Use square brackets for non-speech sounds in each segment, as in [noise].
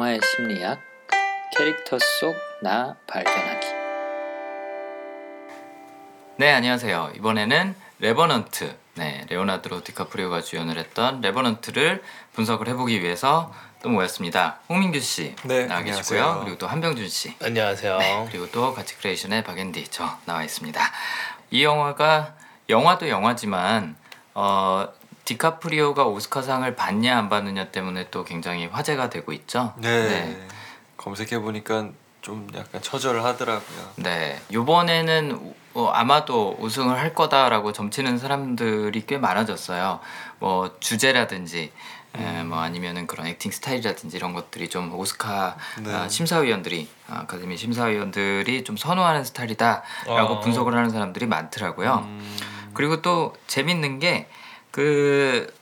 영화의 심리학 캐릭터 속 나 발견하기 네 안녕하세요 이번에는 레버넌트 네 레오나드로 디카프리오가 주연을 했던 레버넌트를 분석을 해보기 위해서 또 모였습니다 홍민규 씨 네, 나와 안녕하세요. 계시고요 그리고 또 한병준 씨 안녕하세요. 네, 그리고 또 가치 크리에이션의 박앤디 저 나와 있습니다. 이 영화가 영화도 영화지만 어, 디카프리오가 오스카상을 받냐 안 받느냐 때문에 또 굉장히 화제가 되고 있죠. 네. 검색해 보니까 좀 약간 처절을 하더라고요. 네. 이번에는 어, 아마도 우승을 할 거다라고 점치는 사람들이 꽤 많아졌어요. 뭐 주제라든지 에, 뭐 아니면은 그런 액팅 스타일이라든지 이런 것들이 좀 오스카 네. 아, 심사위원들이 아, 아카데미 심사위원들이 좀 선호하는 스타일이다라고 어. 분석을 하는 사람들이 많더라고요. 음, 그리고 또 재밌는 게 그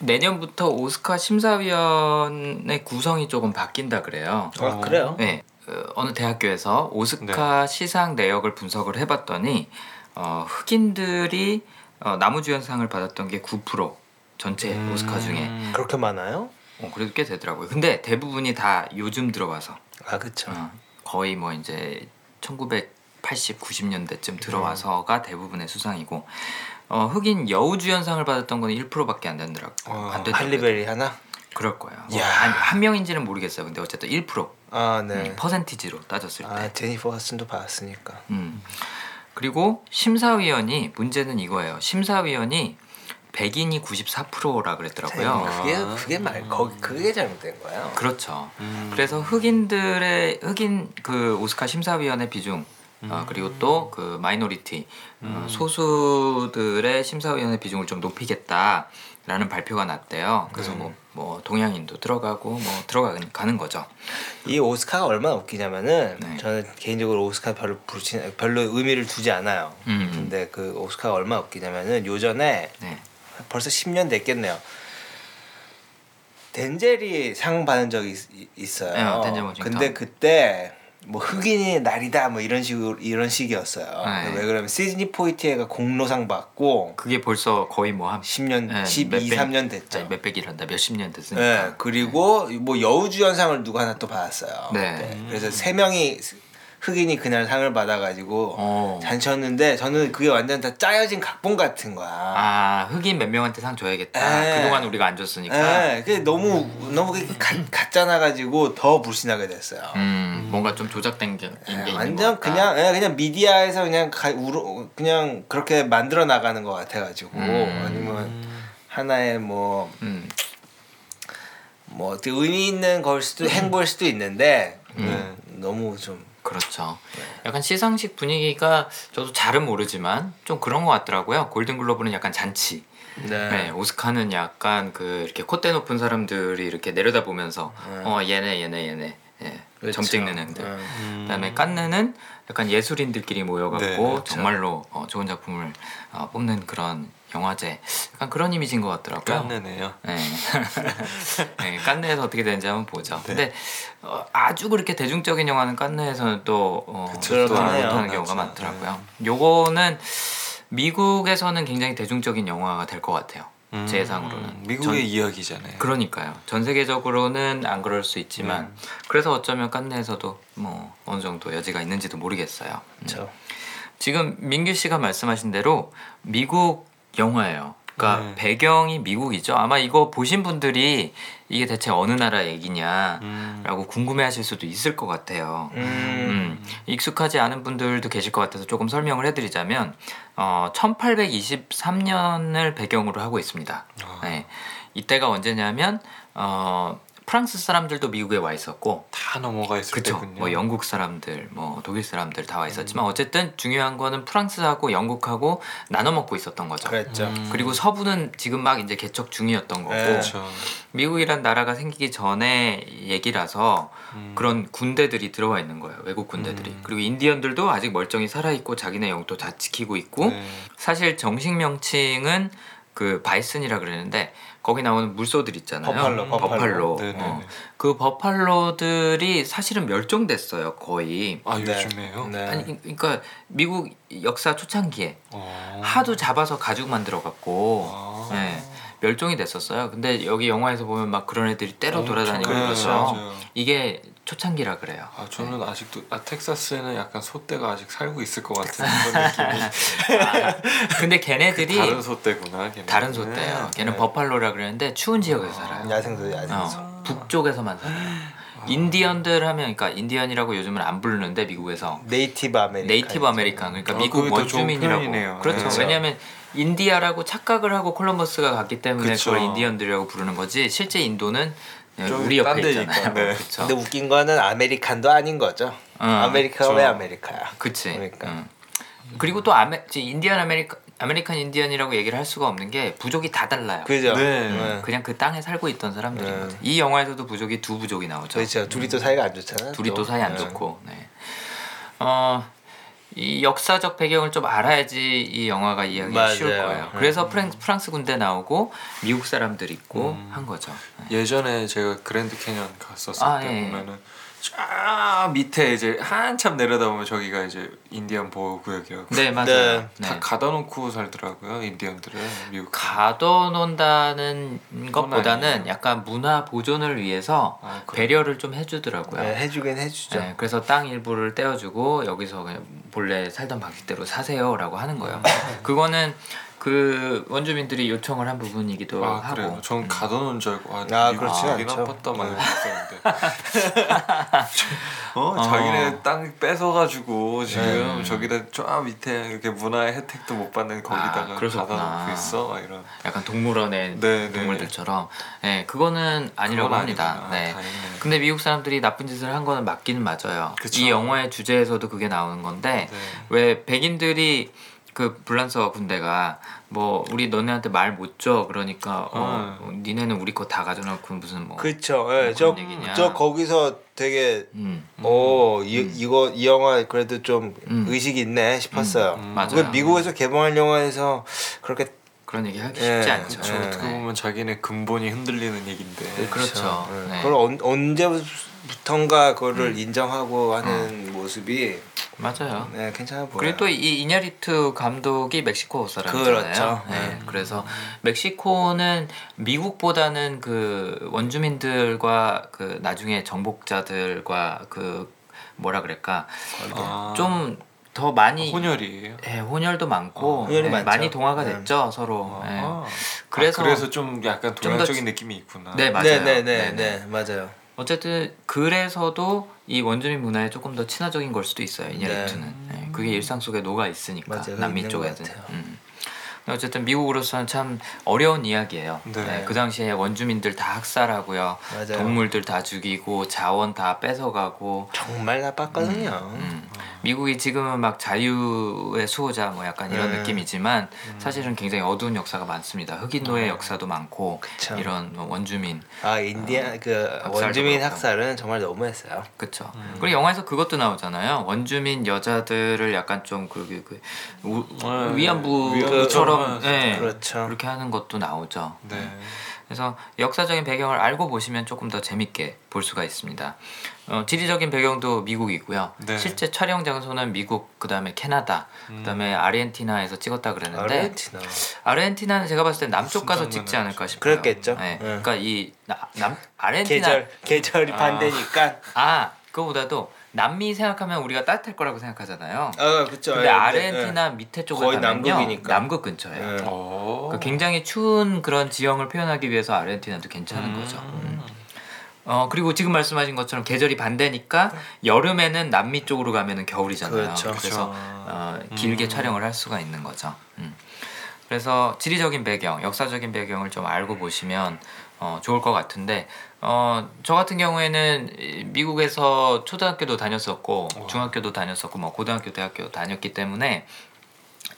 내년부터 오스카 심사위원의 구성이 조금 바뀐다 그래요. 아 그래요? 네, 어, 어느 대학교에서 오스카 시상 내역을 분석을 해봤더니 어, 흑인들이 어, 나무주연상을 받았던 게 9% 전체 음. 오스카 중에 그렇게 많아요? 어, 그래도 꽤 되더라고요. 근데 대부분이 다 요즘 들어와서 아 그쵸. 어, 거의 뭐 이제 1980, 90년대쯤 들어와서가 대부분의 수상이고 어, 흑인 여우주연상을 받았던 건 1%밖에 안 된다고 와, 안 되더라고요. 할리베리 하나? 그럴 거예요. 뭐. 한, 한 명인지는 모르겠어요. 근데 어쨌든 1%아 네. 음, 퍼센티지로 따졌을 때. 아 제니퍼 하슨도 받았으니까. 음. 그리고 심사위원이 문제는 이거예요. 심사위원이 백인이 94%라 그랬더라고요. 그게 아. 그게 말 거기 그게 잘못된 거예요. 그렇죠. 음. 그래서 흑인들의 흑인 그 오스카 심사위원의 비중 어, 그리고 또 그 마이너리티 어, 소수들의 심사위원의 비중을 좀 높이겠다라는 발표가 났대요. 그래서 뭐, 뭐 동양인도 들어가고 뭐 들어가는 가는 거죠. 이 오스카가 얼마나 웃기냐면은 네. 저는 개인적으로 오스카 별로 부르치 별로 의미를 두지 않아요. 음. 근데 그 오스카가 얼마나 웃기냐면은 요전에 네. 벌써 10년 됐겠네요. 덴젤이 상 받은 적이 있, 있어요. 네, 덴젤. 근데 그때 뭐 흑인의 날이다 뭐 이런 식으로 이런 식이었어요. 네. 왜 그러면 시드니 포이티에가 공로상 받고 그게 벌써 거의 뭐 한 10년, 네, 12, 몇백- 3년 됐죠. 아니, 몇백이란다 몇십 년 됐으니까. 네, 그리고 뭐 여우주연상을 누가 하나 또 받았어요. 네. 그래서 세 명이 흑인이 그날 상을 받아가지고 어. 잔쳤는데 저는 그게 완전 다 짜여진 각본 같은 거야. 아 흑인 몇 명한테 상 줘야겠다. 에. 그동안 우리가 안 줬으니까. 네, 그게 너무 너무 가, 가짜 나가지고 더 불신하게 됐어요. 음, 뭔가 좀 조작된 게, 게 예, 완전. 그냥 예, 그냥 미디어에서 그냥 가, 우로, 그냥 그렇게 만들어 나가는 것 같아가지고 음. 아니면 하나의 뭐 음, 뭐 어떻게 의미 있는 걸 수도 행보일 수도 있는데 네. 너무 좀 그렇죠. 네. 약간 시상식 분위기가 저도 잘은 모르지만 좀 그런 것 같더라고요. 골든글로브는 약간 잔치. 네, 오스카는 약간 그 이렇게 콧대 높은 사람들이 이렇게 내려다보면서 어 얘네 얘네 얘네 예, 그렇죠. 점 찍는 애들. 네. 음. 그다음에 깐느는 약간 예술인들끼리 모여갖고 네, 그렇죠. 정말로 어, 좋은 작품을 어, 뽑는 그런 영화제. 약간 그런 이미지인 것 같더라고요. 깐네네요. 네. [laughs] 네, 깐느에서 어떻게 되는지 한번 보죠. 네. 근데 어, 아주 그렇게 대중적인 영화는 깐느에서는 또 어. 못하는 경우가 맞죠. 많더라고요. 요거는 미국에서는 굉장히 대중적인 영화가 될 것 같아요. 음, 제 예상으로는. 미국의 전- 이야기잖아요. 그러니까요. 전 세계적으로는 안 그럴 수 있지만 네. 그래서 어쩌면 깐느에서도 뭐 어느 정도 여지가 있는지도 모르겠어요. 음. 그렇죠. 지금 민규 씨가 말씀하신 대로 미국 영화예요. 그러니까 네. 배경이 미국이죠. 아마 이거 보신 분들이 이게 대체 어느 나라 얘기냐라고 음. 궁금해하실 수도 있을 것 같아요. 음. 음, 익숙하지 않은 분들도 계실 것 같아서 조금 설명을 해드리자면 어, 1823년을 배경으로 하고 있습니다. 아. 네. 이때가 언제냐면 어, 프랑스 사람들도 미국에 와 있었고 다 넘어가 있을 그쵸. 때군요. 뭐 영국 사람들, 뭐 독일 사람들 다 와 있었지만 어쨌든 중요한 거는 프랑스하고 영국하고 나눠 먹고 있었던 거죠. 그랬죠. 음. 그리고 서부는 지금 막 이제 개척 중이었던 거고 네. 그렇죠. 미국이란 나라가 생기기 전에 얘기라서 음. 그런 군대들이 들어와 있는 거예요. 외국 군대들이. 음. 그리고 인디언들도 아직 멀쩡히 살아 있고 자기네 영토 다 지키고 있고 네. 사실 정식 명칭은 그 바이슨이라 그러는데 거기 나오는 물소들 있잖아요. 버팔로, 버팔로. 네네네. 어. 그 버팔로들이 사실은 멸종됐어요. 거의. 아 네. 요즘에요? 네. 아니 그러니까 미국 역사 초창기에 어. 하도 잡아서 가죽 만들어 갖고 아. 네, 멸종이 됐었어요. 근데 여기 영화에서 보면 막 그런 애들이 떼로 엄청 돌아다니고 네, 그러죠. 맞아요. 이게 초창기라 그래요. 아 저는 아직도 아 텍사스에는 약간 소떼가 아직 살고 있을 것 같은 그런 느낌이. [laughs] 근데 걔네들이 그 다른 소떼구나. 걔는. 다른 소떼예요. 걔는 네. 버팔로라 그러는데 추운 지역에서 살아요. 야생소 야생소. 어, 북쪽에서만 살아요. 인디언들 하면 그러니까 인디언이라고 요즘은 안 부르는데 미국에서 Native American. Native American 그러니까 어, 미국 원주민이라고. 그렇죠. 네. 왜냐하면 인디아라고 착각을 하고 콜럼버스가 갔기 때문에 그쵸. 그걸 인디언들이라고 부르는 거지 실제 인도는 좀 우리 옆에 있잖아요. 네. 그렇죠. 근데 웃긴 거는 American도 아닌 거죠. 어, 아메리카가 그쵸. 왜 아메리카야? 그치. 그러니까. 응. 그리고 또 아메 지- 인디언 아메리카 American 인디언이라고 얘기를 할 수가 없는 게 부족이 다 달라요. 그죠? 네. 네. 그냥 그 땅에 살고 있던 사람들인 네. 거죠. 이 영화에서도 부족이 두 부족이 나오죠. 그렇죠. 둘이 또 사이가 안 좋잖아. 둘이 또 사이 안 네. 좋고. 네. 어, 이 역사적 배경을 좀 알아야지 이 영화가 이해하기 맞아요. 쉬울 거예요. 네. 그래서 프랑스, 프랑스 군대 나오고 미국 사람들 있고 음. 한 거죠. 예전에 제가 그랜드 캐년 갔었을 아, 때 예. 보면은 쫙 밑에 이제 한참 내려다 보면 저기가 이제 인디언 보호 구역이라고. 네 맞아요. 네. 네. 다 가다 놓고 살더라고요 인디언들은 미국. 가둬놓는다는 것보다는 아니에요. 약간 문화 보존을 위해서 아? 배려를 좀 해주더라고요. 네, 해주긴 해주죠. 네, 그래서 땅 일부를 떼어주고 여기서 그냥 본래 살던 방식대로 사세요라고 하는 거예요. 그거는 그 원주민들이 요청을 한 부분이기도 아 하고. 그래요. 전 가둬놓은 줄 알고 아, 아, 자기 않죠. 나빴다 막 네. [laughs] 어, 어. 자기네 땅 뺏어가지고 지금 네. 저기다 저 밑에 이렇게 문화의 혜택도 못 받는 거기다가 그러셨구나. 가둬놓고 있어 막 이런. 약간 동물원의 네, 네. 동물들처럼. 네, 그거는 아니라고 그건 합니다. 아니구나. 네. 다행이네. 근데 미국 사람들이 나쁜 짓을 한 거는 맞기는 맞아요. 그쵸. 이 영화의 주제에서도 그게 나오는 건데 네. 왜 백인들이 그 불란서 군대가 뭐 우리 너네한테 말 못 줘 그러니까 어, 니네는 우리 거 다 가져놓고 무슨 뭐 그렇죠. 예, 뭐 저, 얘기냐. 저 거기서 되게 음, 오, 이, 이거 이 영화 그래도 좀 음. 의식 있네 싶었어요. 음, 음. 맞아요. 그 미국에서 개봉한 영화에서 그렇게 그런 얘기 하기 예, 쉽지 않죠. 그렇죠. 네. 어떻게 보면 자기네 근본이 흔들리는 얘긴데. 그렇죠. 예. 네. 그걸 언, 언제부 턴가 그거를 인정하고 하는 모습이 맞아요. 네, 괜찮아 보여요. 그리고 또 이 이냐리투 감독이 멕시코 사람이잖아요. 그렇죠. 네. 네. 그래서 멕시코는 미국보다는 그 원주민들과 그 나중에 정복자들과 그 뭐라 그럴까 아, 좀더 많이 혼혈이에요. 예, 혼혈도 많고 어, 혼혈이 네. 많이 동화가 네. 됐죠 서로. 예. 아, 그래서- 아, 그래서 좀 약간 더 동양적인 지- 느낌이 있구나. 네, 맞아요. 네, 네, 네, 네네. 네, 맞아요. 어쨌든 그래서도 이 원주민 문화에 조금 더 친화적인 걸 수도 있어요 이냐리투는. 네, 그게 일상 속에 녹아 있으니까 맞아요. 남미 쪽에는. 음. 어쨌든 미국으로서는 참 어려운 이야기예요. 네. 네, 그 당시에 원주민들 다 학살하고요, 맞아요. 동물들 다 죽이고 자원 다 뺏어가고. 정말 나빴거든요. 음. 미국이 지금은 막 자유의 수호자 뭐 약간 이런 네. 느낌이지만 사실은 굉장히 어두운 역사가 많습니다. 흑인 노예 네. 역사도 많고 그쵸. 이런 원주민 아 인디안 그 학살도 원주민 그렇고. 학살은 정말 너무했어요. 그쵸. 음. 그리고 영화에서 그것도 나오잖아요. 원주민 여자들을 약간 좀 그, 그, 그 우- 네, 위안부처럼 예, 그렇죠. 그렇게 하는 것도 나오죠. 네. 그래서 역사적인 배경을 알고 보시면 조금 더 재밌게 볼 수가 있습니다. 어, 지리적인 배경도 미국이고요. 네. 실제 촬영 장소는 미국, 그다음에 캐나다, 그다음에 아르헨티나에서 찍었다 그랬는데 아르헨티나. 아르헨티나는 제가 봤을 때 남쪽 가서 찍지 않을까 싶어요. 그렇겠죠. 네. 네. 그러니까 이 남 아르헨티나 계절 계절이 아. 반대니까. 아 그거보다도 남미 생각하면 우리가 따뜻할 거라고 생각하잖아요. 아 그렇죠. 근데 아르헨티나 밑에 쪽을 거의 가면요 남극이니까. 남극 근처예요. 네. 어. 그 굉장히 추운 그런 지형을 표현하기 위해서 아르헨티나도 괜찮은 음. 거죠. 음. 어 그리고 지금 말씀하신 것처럼 계절이 반대니까 여름에는 남미 쪽으로 가면은 겨울이잖아요. 그렇죠. 래서 그렇죠. 어, 길게 음. 촬영을 할 수가 있는 거죠. 음. 그래서 지리적인 배경, 역사적인 배경을 좀 알고 보시면 어, 좋을 것 같은데 어, 저 같은 경우에는 이 미국에서 초등학교도 다녔었고 와. 중학교도 다녔었고 뭐 고등학교, 대학교 다녔기 때문에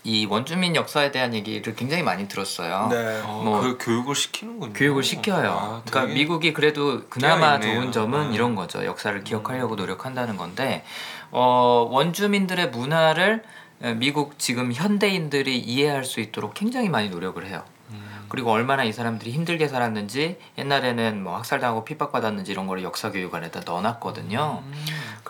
이 원주민 역사에 대한 얘기를 굉장히 많이 들었어요. 네. 어, 뭐 그 교육을 시키는군요. 교육을 시켜요. 아, 그러니까 미국이 그래도 그나마. 좋은 점은 음. 이런 거죠. 역사를 기억하려고 노력한다는 건데 어, 원주민들의 문화를 에, 미국 지금 현대인들이 이해할 수 있도록 굉장히 많이 노력을 해요. 음. 그리고 얼마나 이 사람들이 힘들게 살았는지 옛날에는 뭐 학살당하고 핍박받았는지 이런 거를 역사 교육 안에다 넣어놨거든요. 음.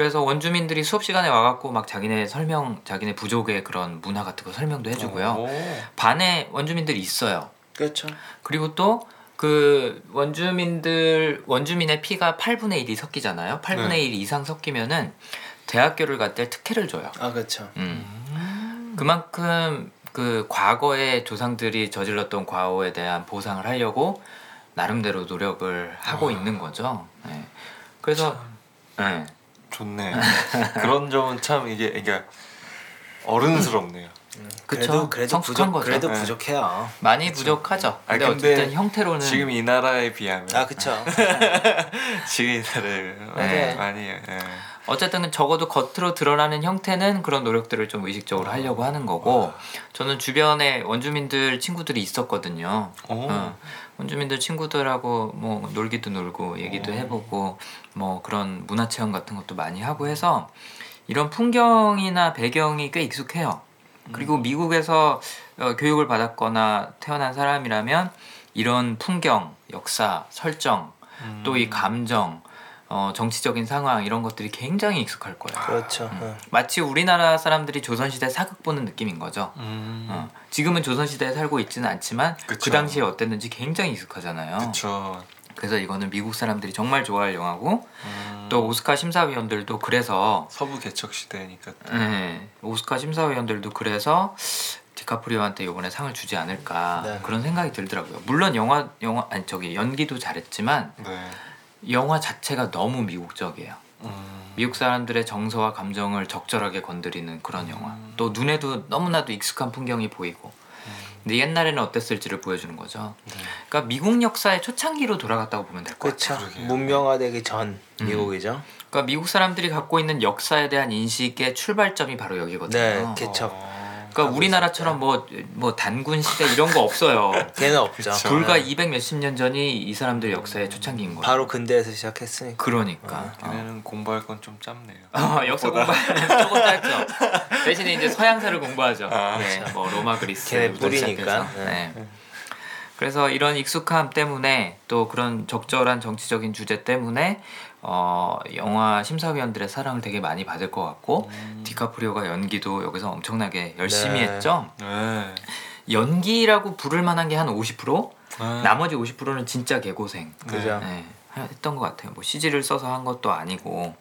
그래서 원주민들이 수업 시간에 와갖고 막 자기네 설명, 자기네 부족의 그런 문화 같은 거 설명도 해주고요. 오. 반에 원주민들이 있어요. 그렇죠. 그리고 또 그 원주민들 원주민의 피가 8분의 1이 섞이잖아요. 8분의 네. 1 이상 섞이면은 대학교를 갈 때 특혜를 줘요. 아 그렇죠. 음. 그만큼 그 과거의 조상들이 저질렀던 과오에 대한 보상을 하려고 나름대로 노력을 하고 아. 있는 거죠. 네. 그래서 네. 좋네. 그런 점은 참 이게 그러니까 어른스럽네요. 그쵸. 그래도 그래도 성숙한 부족 거죠. 그래도 네. 부족해요. 많이 부족하죠. 아, 근데, 근데 어쨌든 형태로는 지금 이 나라에 비하면 아 그렇죠. [laughs] 지금 이 나라에 네. 많이 예. 어쨌든 적어도 겉으로 드러나는 형태는 그런 노력들을 좀 의식적으로 하려고 하는 거고 저는 주변에 원주민들 친구들이 있었거든요. 오. 어, 원주민들 친구들하고 뭐 놀기도 놀고 얘기도 오. 해보고 뭐 그런 문화 체험 같은 것도 많이 하고 해서 이런 풍경이나 배경이 꽤 익숙해요. 그리고 미국에서 어, 교육을 받았거나 태어난 사람이라면 이런 풍경, 역사, 설정, 음. 또이 감정, 어, 정치적인 상황 이런 것들이 굉장히 익숙할 거예요. 그렇죠. 어. 마치 우리나라 사람들이 조선시대 사극 보는 느낌인 거죠. 음. 어, 지금은 조선시대에 살고 있지는 않지만 그 그쵸. 당시에 어땠는지 굉장히 익숙하잖아요. 그렇죠. 그래서 이거는 미국 사람들이 정말 좋아할 영화고 음. 또 오스카 심사위원들도 그래서 서부 개척 시대니까 또. 네, 오스카 심사위원들도 그래서 디카프리오한테 이번에 상을 주지 않을까 네. 그런 생각이 들더라고요. 물론 영화 영화 아니 저기 연기도 잘했지만 네. 영화 자체가 너무 미국적이에요. 음. 미국 사람들의 정서와 감정을 적절하게 건드리는 그런 영화. 음. 또 눈에도 너무나도 익숙한 풍경이 보이고. 근데 옛날에는 어땠을지를 보여주는 거죠. 네. 그러니까 미국 역사의 초창기로 돌아갔다고 보면 될 것 같아요. 그렇죠. 문명화되기 전 음. 미국이죠. 그러니까 미국 사람들이 갖고 있는 역사에 대한 인식의 출발점이 바로 여기거든요. 네, 개척. 어. 그러니까 하고 우리나라처럼 뭐, 뭐 단군 시대 이런 거 없어요. [laughs] 걔는 없죠. 그쵸. 불과 네. 200 몇십 년 전이 이 사람들 역사의 초창기인 거예요. 바로 근대에서 시작했으니까. 그러니까. 어. 걔네는 공부할 건 좀 짧네요. 어, [laughs] 역사 공부하면 조금 짧죠. 대신에 이제 서양사를 공부하죠. 아, 네, 뭐 로마 그리스 걔네 부터 뿌리니까. 시작해서. 네. 그래서 이런 익숙함 때문에 또 그런 적절한 정치적인 주제 때문에 어, 영화 심사위원들의 사랑을 되게 많이 받을 것 같고 디카프리오가 연기도 여기서 엄청나게 열심히 네. 했죠. 네. 연기라고 부를 만한 게 한 50%? 네. 나머지 50%는 진짜 개고생. 그죠. 네, 했던 것 같아요. 뭐 CG를 써서 한 것도 아니고.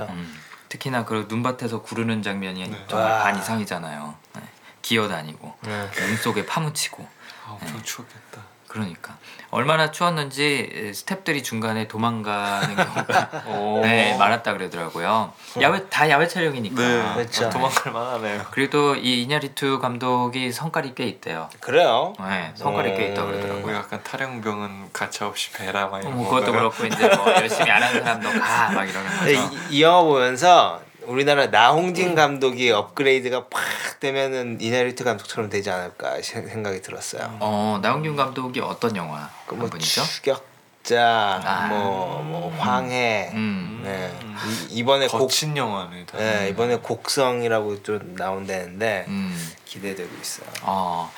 음, 특히나 그 눈밭에서 구르는 장면이 네. 정말 와. 반 이상이잖아요. 네. 기어 다니고 네. 몸 속에 파묻히고 아, 엄청 추웠겠다. 그러니까 얼마나 추웠는지 에, 스탭들이 중간에 도망가는 [laughs] 경우가 오. 네, 많았다 그러더라고요. 야외 다 야외 촬영이니까. 네. 그렇죠. 아, 도망갈 만하네요. 그리고 이 이냐리투 감독이 성깔이 꽤 있대요. 그래요. 네, 성깔이 꽤 있다 음. 뭐 그러더라고요. 약간 탈영병은 가차없이 베라 막 이런 뭐 그것도? 그렇고 이제 뭐 열심히 안 하는 사람도 가 막 이러는 거죠. 이, 이 영화 보면서 우리나라 나홍진 감독이 업그레이드가 팍 되면은 이나리트 감독처럼 되지 않을까 시- 생각이 들었어요. 어 나홍균 감독이 어떤 영화 그뭐 한 분이죠? 추격자, 아. 뭐, 뭐 황해, 음. 네 이, 이번에 곡, 거친 영화네. 다. 네 이번에 곡성이라고 좀 나온다는데 음. 기대되고 있어요. 어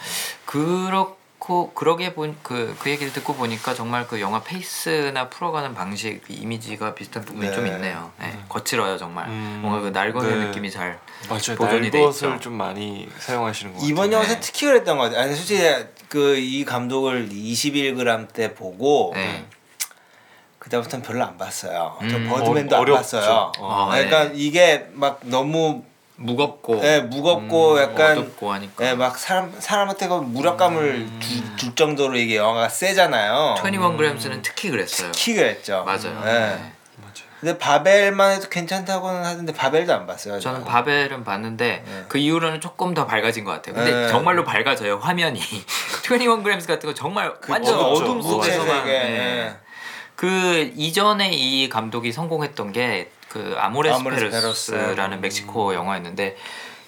그렇 고 그러게 본그그 그 얘기를 듣고 보니까 정말 그 영화 페이스나 풀어가는 방식 그 이미지가 비슷한 부분이 네. 좀 있네요. 네, 거칠어요 정말. 음. 뭔가 그 날것의 네. 느낌이 잘. 맞아요. 보존이 돼 날것을 있죠. 좀 많이 사용하시는 것 이번 같아요. 영화에서 네. 특히 그랬던 것 같아요. 아니 솔직히 그 이 감독을 21g 때 보고 네. 그다음부터는 별로 안 봤어요. 저 음, 버드맨도 어- 안. 봤어요. 어. 아, 네. 그러니까 이게 막 너무 무겁고 예, 무겁고 음, 약간 어둡고 하니까. 예, 막 사람 사람한테 그 무력감을 음. 주- 줄 정도로 이게 영화가 세잖아요. 21gs는 특히 그랬어요. 특히 그랬죠. 맞아요. 예. 네. 맞아요. 근데 바벨만 해도 괜찮다고는 하던데 바벨도 안 봤어요. 저는 바벨은 봤는데 네. 그 이후로는 조금 더 밝아진 것 같아요. 근데 네. 정말로 밝아져요 화면이. [laughs] 21g 같은 거 정말 완전 어둡죠. 어둠 속에서만. 예. 그 이전에 이 감독이 성공했던 게 그 아모레스 아모레스 페르스라는 페르스. 멕시코 영화였는데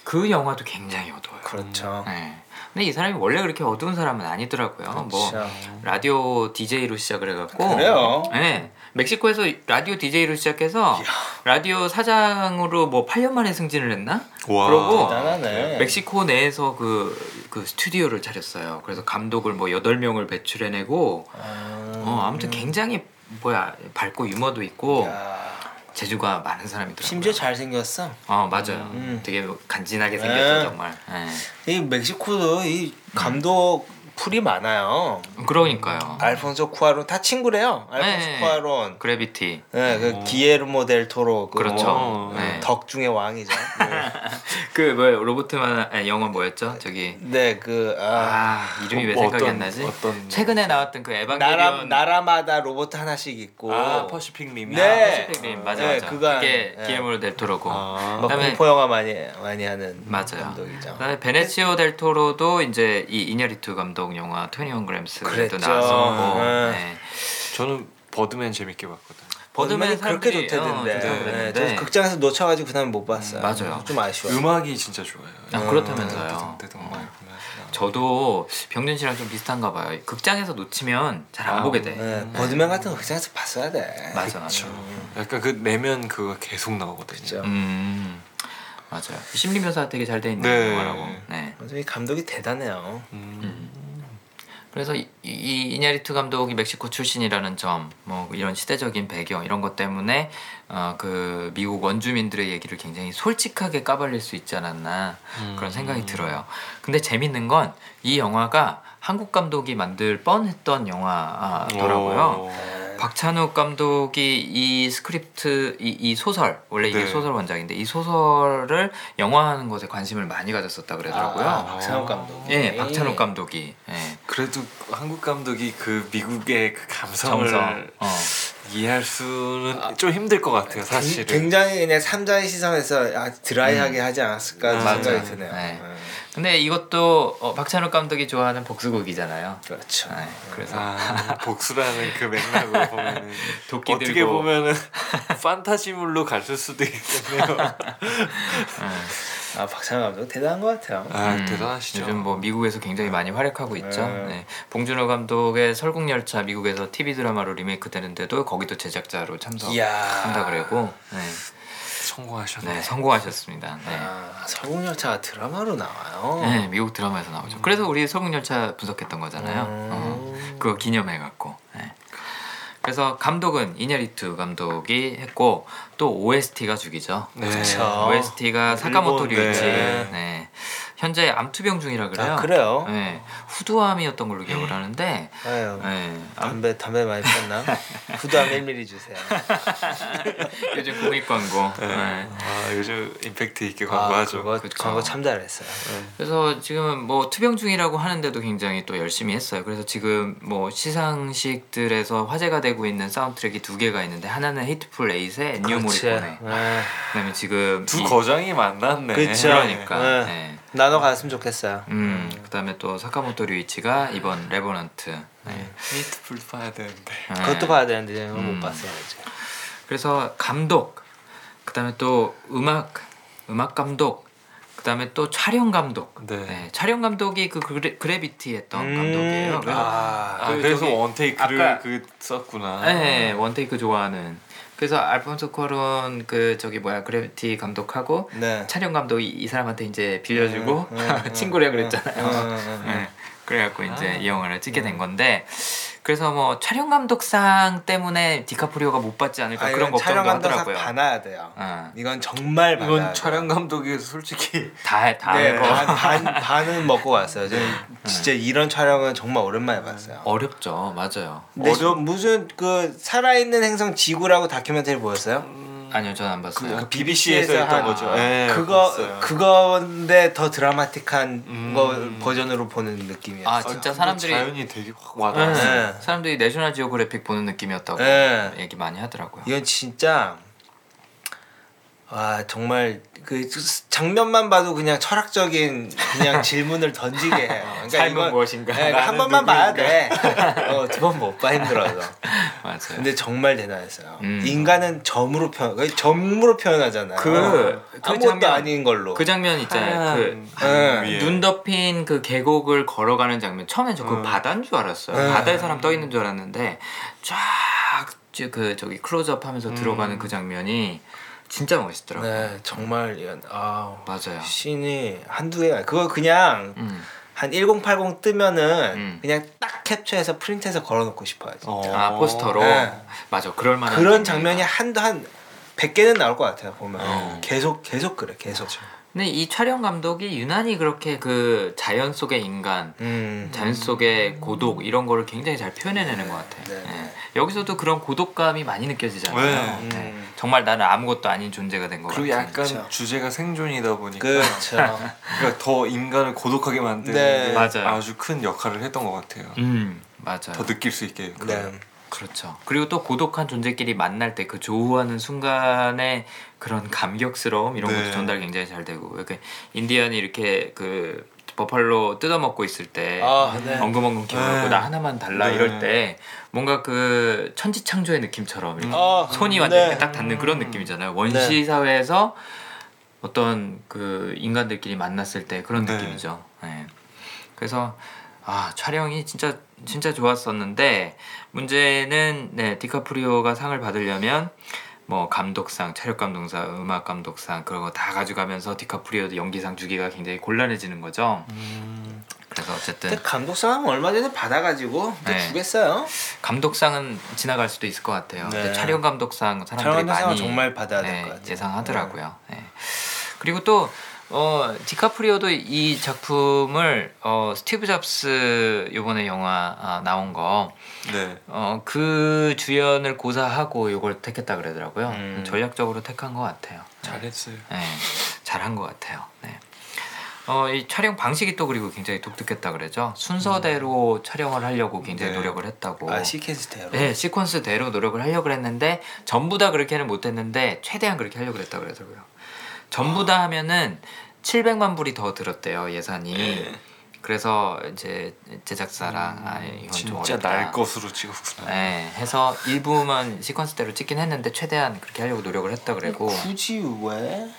그 영화도 굉장히 어두워요. 그렇죠. 네. 근데 이 사람이 원래 그렇게 어두운 사람은 아니더라고요. 뭐 그렇죠. 라디오 DJ로 시작을 해갖고 그래요? 네. 멕시코에서 라디오 DJ로 시작해서 라디오 사장으로 뭐 8년 만에 승진을 했나? 와. 그러고 대단하네. 멕시코 내에서 그, 그 스튜디오를 차렸어요. 그래서 감독을 뭐 8명을 배출해내고 아, 어, 아무튼 굉장히 뭐야 밝고 유머도 있고 야, 재주가 많은 사람이더라고요. 심지어 잘 생겼어. 어 맞아요. 음. 되게 간지나게 생겼죠 네. 정말. 네. 이 멕시코도 이 감독 pool이 많아요. 그러니까요. 알폰소 쿠아론 다 친구래요. 알폰소 네. 쿠아론. 그래비티. 네, 그 오. 기예르모 델 토로 그 그렇죠. 어, 네. 덕 중의 왕이죠. 네. [laughs] 그 뭐야 아니, 영화 뭐였죠? 저기 네, 그 아, 아 이름이 왜 뭐 생각이 어떤- 안 나지? 어떤- 최근에 나왔던 그 에반게리온 나라 나라마다 로봇 하나씩 있고 아 퍼시픽 림. 네. 퍼시픽 맞아 네, 맞아. 그거 그게 네. 기에모르 델 토로고. 아. 막 그다음에- 공포 영화 많이 많이 하는 맞아요. 감독이죠. 그다음에 베네치오 델 토로도 이제 이 이냐리투 감독 영화 21 그램스도. 나왔었고. 네. 네. 저는 버드맨 재밌게 봤거든. 버드맨이 그렇게 좋대던데. 어, 네, 극장에서 놓쳐가지고 그다음에 못 봤어요. 맞아요. 좀 아쉬워. 음악이 진짜 좋아요. 아, 그렇다면서요. 대동말 보면. 저도 병준 씨랑 좀 비슷한가 봐요. 극장에서 놓치면 잘안 아, 보게 돼. 네, 버드맨 같은 거 극장에서 봤어야 돼. 맞아 맞아. 약간 그 내면 그거 계속 나오거든요. 음 맞아요. 심리 묘사 되게 잘 돼 있는 네. 영화라고. 네. 이 감독이 대단해요. 음. 그래서 이, 이 이냐리투 감독이 멕시코 출신이라는 점, 뭐 이런 시대적인 배경 이런 것 때문에 어, 그 미국 원주민들의 얘기를 굉장히 솔직하게 까발릴 수 있지 않았나 그런 생각이 들어요. 근데 재밌는 건 이 영화가 한국 감독이 만들 뻔했던 영화더라고요. 오. 박찬욱 감독이 이 스크립트 이, 이 소설 원래 이게 네. 소설 원작인데 이 소설을 영화하는 것에 관심을 많이 가졌었다 그러더라고요. 아, 박찬욱 감독. 예, 박찬욱 감독이 예. 그래도 한국 감독이 그 미국의 그 감성을 정성. 어. 이해할 수는 좀 힘들 것 같아요, 사실은. 굉장히 그냥 삼자의 시선에서 아, 드라이하게 하지 않았을까 음, 생각이. 드네요. 네. 네. 근데 이것도 어, 박찬욱 감독이 좋아하는 복수극이잖아요. 그렇죠. 네, 그래서 아, 복수라는 그 맥락으로 [laughs] 보면은 도끼 어떻게 들고. 보면은 [laughs] 판타지물로 갔을 수도 있겠네요. [laughs] 아 박찬욱 감독 대단한 것 같아요. 아 음, 대단하시죠. 요즘 뭐 미국에서 굉장히 많이 활약하고 있죠. 네. 네. 봉준호 감독의 설국열차 미국에서 TV 드라마로 리메이크 되는데도 거기도 제작자로 참석한다. 그래고 네, 성공하셨네. 네, 성공하셨습니다. 네. 아, 설국열차가 드라마로 나와요. 네, 미국 드라마에서 나오죠. 그래서 우리 설국열차 분석했던 거잖아요. 어, 그거 기념해 갖고. 네. 그래서 감독은 이냐리투 감독이 했고 또 OST가 죽이죠. 네. 그쵸. OST가 사카모토 일본, 류이치. 네. 네. 현재 암투병 중이라 그래요. 아, 그래요? 네. 후두암이었던 걸로 기억을 하는데. 아유, 네. 암, 담배 담배 많이 폈나? 후두암 1mm 주세요. [laughs] 요즘 공익 광고. 네. 네. 아 요즘 임팩트 있게 아, 광고하죠. 그거 그쵸. 광고 참 잘했어요. 그래서 지금 뭐 투병 중이라고 하는데도 굉장히 또 열심히 했어요. 그래서 지금 뭐 시상식들에서 화제가 되고 있는 사운드트랙이 두 개가 있는데 하나는 헤이트풀 에잇의 그렇지. 모리코네. 네. 그다음에 지금 두 이- 거장이 만났네. 그쵸. 그러니까. 네. 네. 나눠 갔으면 좋겠어요. 음, 그다음에 또 사카모토 류이치가 이번 레버넌트. 네. 헤이트풀 봐야 되는데. 네. 그것도 봐야 되는데 음. 못 봤어요 아직. 그래서 감독, 그다음에 또 음악, 음악 감독, 그다음에 또 촬영 감독. 네. 촬영 감독이 그 그래, 그래비티 했던 음, 감독이에요. 그래서 아, 아그 그래서 저기 one take를 아까- 그 썼구나. 네, one take 좋아하는. 그래서 알폰소 쿠아론 그 저기 뭐야 그래비티 감독하고 네. 촬영 감독이 이 사람한테 이제 빌려주고 음, 음, 음, 친구래 음, 그랬잖아요. 네, 그래갖고 이제 아. 이 영화를 찍게 된 건데 그래서 뭐 촬영 감독상 때문에 디카프리오가 못 받지 않을까 아, 그런 걱정도 감독 하더라고요. 받아야 돼요. 어. 이건 정말 받아야 이건 돼요. 촬영 감독이 솔직히 다, 다 네, 반, 반, 반은 먹고 왔어요. 저는 진짜 이런 촬영은 정말 오랜만에 봤어요. 어렵죠, 맞아요. 어려- 무슨 그 살아있는 행성 지구라고 다큐멘터리 보셨어요? 아니요, 저는 안 봤어요. 그 BBC에서 했던 한- 거죠. 네, 그거 봤어요. 그거인데 더 드라마틱한 음. 거 버전으로 보는 느낌이었어요. 아, 아, 진짜 근데 사람들이 자연이 되게 확 와닿았어요. 네. 사람들이 내셔널 지오그래픽 보는 느낌이었다고 네. 얘기 많이 하더라고요. 이건 진짜 와 정말 그 장면만 봐도 그냥 철학적인 그냥 [laughs] 질문을 던지게 해요. 그러니까 삶은 이건- 무엇인가? 네, 한 나는 번만 봐야 누구인가? 돼. [laughs] 어, 두 번 못 봐 힘들어서. [laughs] 맞아요. 근데 정말 대단했어요. 음. 인간은 점으로 표현, 점으로 표현하잖아요. 그- 그 아무것도 장면- 아닌 걸로. 그 장면 있잖아요. 그 하얀 네. 위에. 눈 덮인 그 계곡을 걸어가는 장면 처음엔 저그 음. 바다인 줄 알았어요. 네. 바다에 사람 떠 있는 줄 알았는데 쫙 그 저기 클로즈업하면서 들어가는 그 장면이 진짜 멋있더라고요. 네, 정말 이건 아 맞아요. 씬이 한두 개가 그거 그냥 음. 한1080 뜨면은 음. 그냥 딱 캡처해서 프린트해서 걸어놓고 싶어요. 진짜. 어. 아 포스터로 네. 맞아 그럴 만한 그런. 장면이 한두 한 100개는 나올 것 같아요 보면 어. 계속 계속 그래 계속 근데 이 촬영 감독이 유난히 그렇게 그 자연 속의 인간, 음. 자연 속의 고독 이런 거를 굉장히 잘 표현해내는 것 같아. 네, 네. 예. 여기서도 그런 고독감이 많이 느껴지잖아요. 네. 네. 음. 정말 나는 아무것도 아닌 존재가 된 것 같아. 그리고 약간 그쵸. 주제가 생존이다 보니까 그렇죠. [laughs] 그러니까 더 인간을 고독하게 만드는 네. 아주 큰 역할을 했던 것 같아요. 음 맞아요. 더 느낄 수 있게. 네. 그렇죠. 그리고 또 고독한 존재끼리 만날 때 그 조우하는 순간에 그런 감격스러움 이런 것도 네. 전달 굉장히 잘 되고 이렇게 인디언이 이렇게 그 버팔로 뜯어먹고 있을 때 아, 네. 엉금엉금 기어가고 네. 나 하나만 달라 네. 이럴 때 뭔가 그 천지창조의 느낌처럼 이렇게 아, 손이 완전 네. 이렇게 딱 닿는 그런 느낌이잖아요. 원시 사회에서 어떤 그 인간들끼리 만났을 때 그런 네. 느낌이죠. 네. 그래서 아 촬영이 진짜 진짜 좋았었는데 문제는 네 디카프리오가 상을 받으려면 뭐 감독상, 촬영 감독상, 음악 감독상 그런 거 다 가져가면서 디카프리오도 연기상 주기가 굉장히 곤란해지는 거죠. 음, 그래서 어쨌든 근데 감독상 얼마 전에 받아가지고 또 네. 주겠어요. 감독상은 지나갈 수도 있을 것 같아요. 네. 촬영 감독상 사람들이 촬영 감독상은 많이 정말 받아야 될 네, 것 같아요. 예상하더라고요. 네. 그리고 또 어, 디카프리오도 이 작품을 어, 스티브 잡스 요번에 영화 아, 나온 거 네. 어, 그 주연을 고사하고 이걸 택했다 그러더라고요. 음. 전략적으로 택한 것 같아요. 잘했어요. 네, 잘한 것 같아요. 네. 어, 이 촬영 방식이 또 그리고 굉장히 독특했다 그러죠. 순서대로 촬영을 하려고 굉장히 네. 노력을 했다고. 아 시퀀스대로. 네, 시퀀스대로 노력을 하려고 했는데 전부 다 그렇게는 못했는데 최대한 그렇게 하려고 했다 그러더라고요. 전부 다 하면은 700만 불이 더 들었대요 예산이. 네. 그래서 이제 제작사랑 아 이건 좀 진짜 어렵다. 날 것으로 찍었구나. 네, 해서 일부만 시퀀스대로 찍긴 했는데 최대한 그렇게 하려고 노력을 했다 그래고 굳이 왜?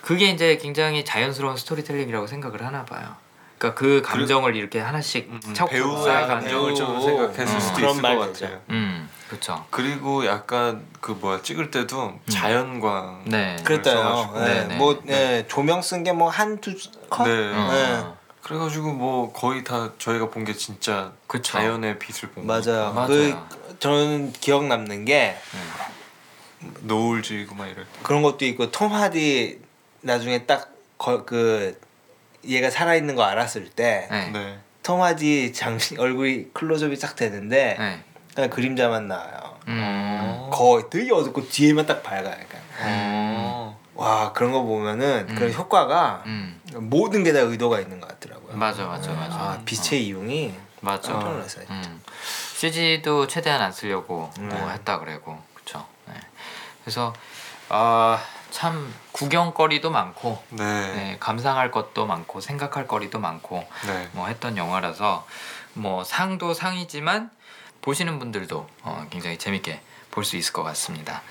그게 이제 굉장히 자연스러운 스토리텔링이라고 생각을 하나 봐요. 그러니까 그 감정을 이렇게 하나씩 음, 차곡차곡 배우의 감정을 좀 생각했을 음, 수도 그런 있을 말것 되죠. 같아요. 음, 그렇죠. 그리고 약간 그 뭐야 찍을 때도 자연광 네. 그랬다요. 써가지고. 네, 네, 뭐 네, 조명 쓴 게 뭐 한두 컷. 네. 어, 네. 그래가지고 뭐 거의 다 저희가 본 게 진짜 그쵸. 자연의 빛을 본 맞아요. 맞아요. 그 저는 기억 남는 게. 노을 지고 막 이럴 때. 그런 것도 있고 톰 하디 나중에 딱 그 얘가 살아 있는 거 알았을 때 네. 네. 톰 하디 장 얼굴이 클로즈업이 딱 되는데 네. 그냥 그림자만 나와요. 음. 거의 되게 어둡고 뒤에만 딱 밝아요. 약간. 어. 와 그런 거 보면은 음. 그런 효과가 음. 모든 게 다 의도가 있는 것 같더라고요. 맞아, 맞아, 맞아. 아 빛의 이용이 맞아. 깜짝 놀랐어요. 음. CG도 최대한 안 쓰려고 뭐 네. 했다 그래고 그쵸. 네. 그래서 아, 참 구경거리도 많고 네. 네, 감상할 것도 많고 생각할 거리도 많고 네. 뭐 했던 영화라서 뭐 상도 상이지만 보시는 분들도 어, 굉장히 재밌게 볼 수 있을 것 같습니다.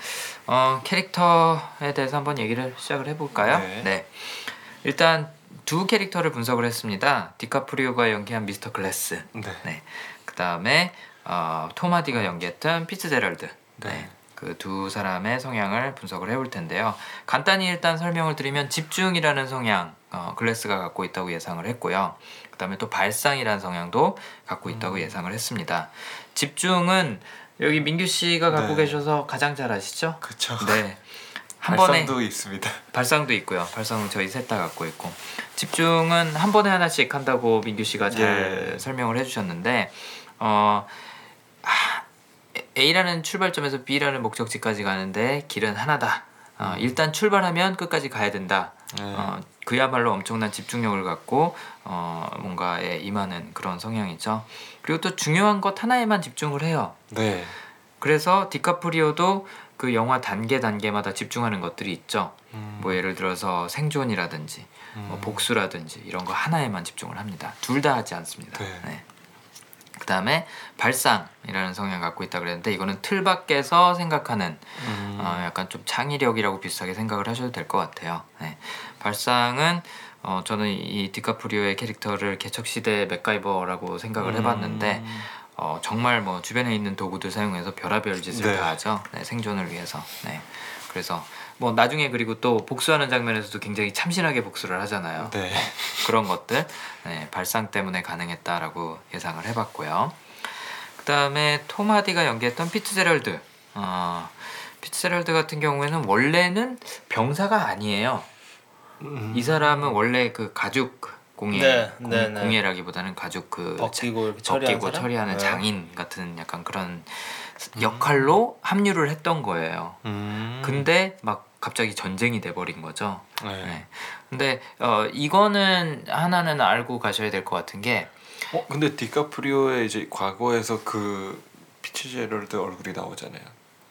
어, 캐릭터에 대해서 한번 얘기를 시작을 해볼까요? 네. 일단 두 캐릭터를 분석을 했습니다. 디카프리오가 연기한 미스터 글래스. 네. 네. 그 다음에 어, 톰 하디가 연기했던 피츠제럴드. 네. 네. 그 두 사람의 성향을 분석을 해볼 텐데요. 간단히 일단 설명을 드리면 집중이라는 성향 어, 글래스가 갖고 있다고 예상을 했고요. 그 다음에 또 발상이라는 성향도 갖고 있다고 예상을 했습니다. 집중은 여기 민규 씨가 갖고 네. 계셔서 가장 잘 아시죠? 그쵸. 네. [laughs] 한 번에 발상도 있습니다. 발상도 있고요. 발상은 저희 셋 다 갖고 있고 집중은 한 번에 하나씩 한다고 민규 씨가 잘 예. 설명을 해주셨는데 어 아, A라는 출발점에서 B라는 목적지까지 가는데 길은 하나다. 어, 일단 출발하면 끝까지 가야 된다. 네. 어, 그야말로 엄청난 집중력을 갖고 어, 뭔가에 임하는 그런 성향이죠. 그리고 또 중요한 것 하나에만 집중을 해요. 네. 그래서 디카프리오도 그 영화 단계 단계마다 집중하는 것들이 있죠. 음. 뭐 예를 들어서 생존이라든지 뭐 복수라든지 이런 거 하나에만 집중을 합니다. 둘 다 하지 않습니다. 네. 네. 그 다음에 발상이라는 성향을 갖고 있다 그랬는데 이거는 틀 밖에서 생각하는 음. 어, 약간 좀 창의력이라고 비슷하게 생각을 하셔도 될 것 같아요. 네. 발상은 어, 저는 이 디카프리오의 캐릭터를 개척시대 맥가이버라고 생각을 해봤는데 음. 어, 정말 뭐 주변에 있는 도구들 사용해서 별의별 짓을 네. 다 하죠. 네, 생존을 위해서. 네. 그래서 뭐 나중에 그리고 또 복수하는 장면에서도 굉장히 참신하게 복수를 하잖아요. 네. [laughs] 그런 것들 네, 발상 때문에 가능했다라고 예상을 해봤고요. 그 다음에 톰 하디가 연기했던 피트제럴드. 어, 피트제럴드 같은 경우에는 원래는 병사가 아니에요. 음. 이 사람은 원래 그 가죽 공예 네, 공, 네, 네. 공예라기보다는 가죽 그 벗기고 이렇게 처리하는 벗기고? 처리하는 네. 장인 같은 약간 그런 역할로 합류를 했던 거예요. 음. 근데 막 갑자기 전쟁이 돼버린 거죠. 네. 네. 근데 어 이거는 하나는 알고 가셔야 될 것 같은 게 어 근데 디카프리오의 이제 과거에서 그 피츠제럴드 얼굴이 나오잖아요.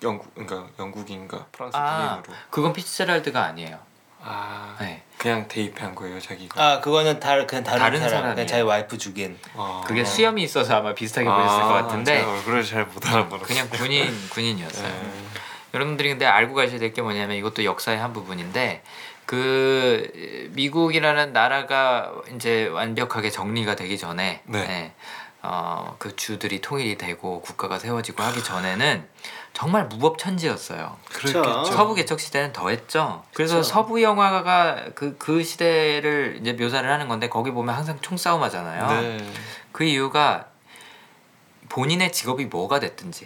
영국 그러니까 영국인가 프랑스 아, 군인으로. 그건 피츠제럴드가 아니에요. 아 네. 그냥 대입한 거예요 자기가. 아 그거는 다 그냥 다른, 다른 사람 사람이에요. 그냥 자기 와이프 죽인 아. 그게 수염이 있어서 아마 비슷하게 보였을 것 같은데 제가 얼굴을 잘 못 알아보는. 그냥 군인 군인이었어요. 네. 여러분들이 근데 알고 가셔야 될 게 뭐냐면 이것도 역사의 한 부분인데 그 미국이라는 나라가 이제 완벽하게 정리가 되기 전에 네. 네, 어, 그 주들이 통일이 되고 국가가 세워지고 하기 전에는 정말 무법천지였어요. 그랬겠죠. 서부 개척 시대는 더했죠. 그래서 그쵸. 서부 영화가 그 그 시대를 이제 묘사를 하는 건데 거기 보면 항상 총싸움 하잖아요. 네. 그 이유가 본인의 직업이 뭐가 됐든지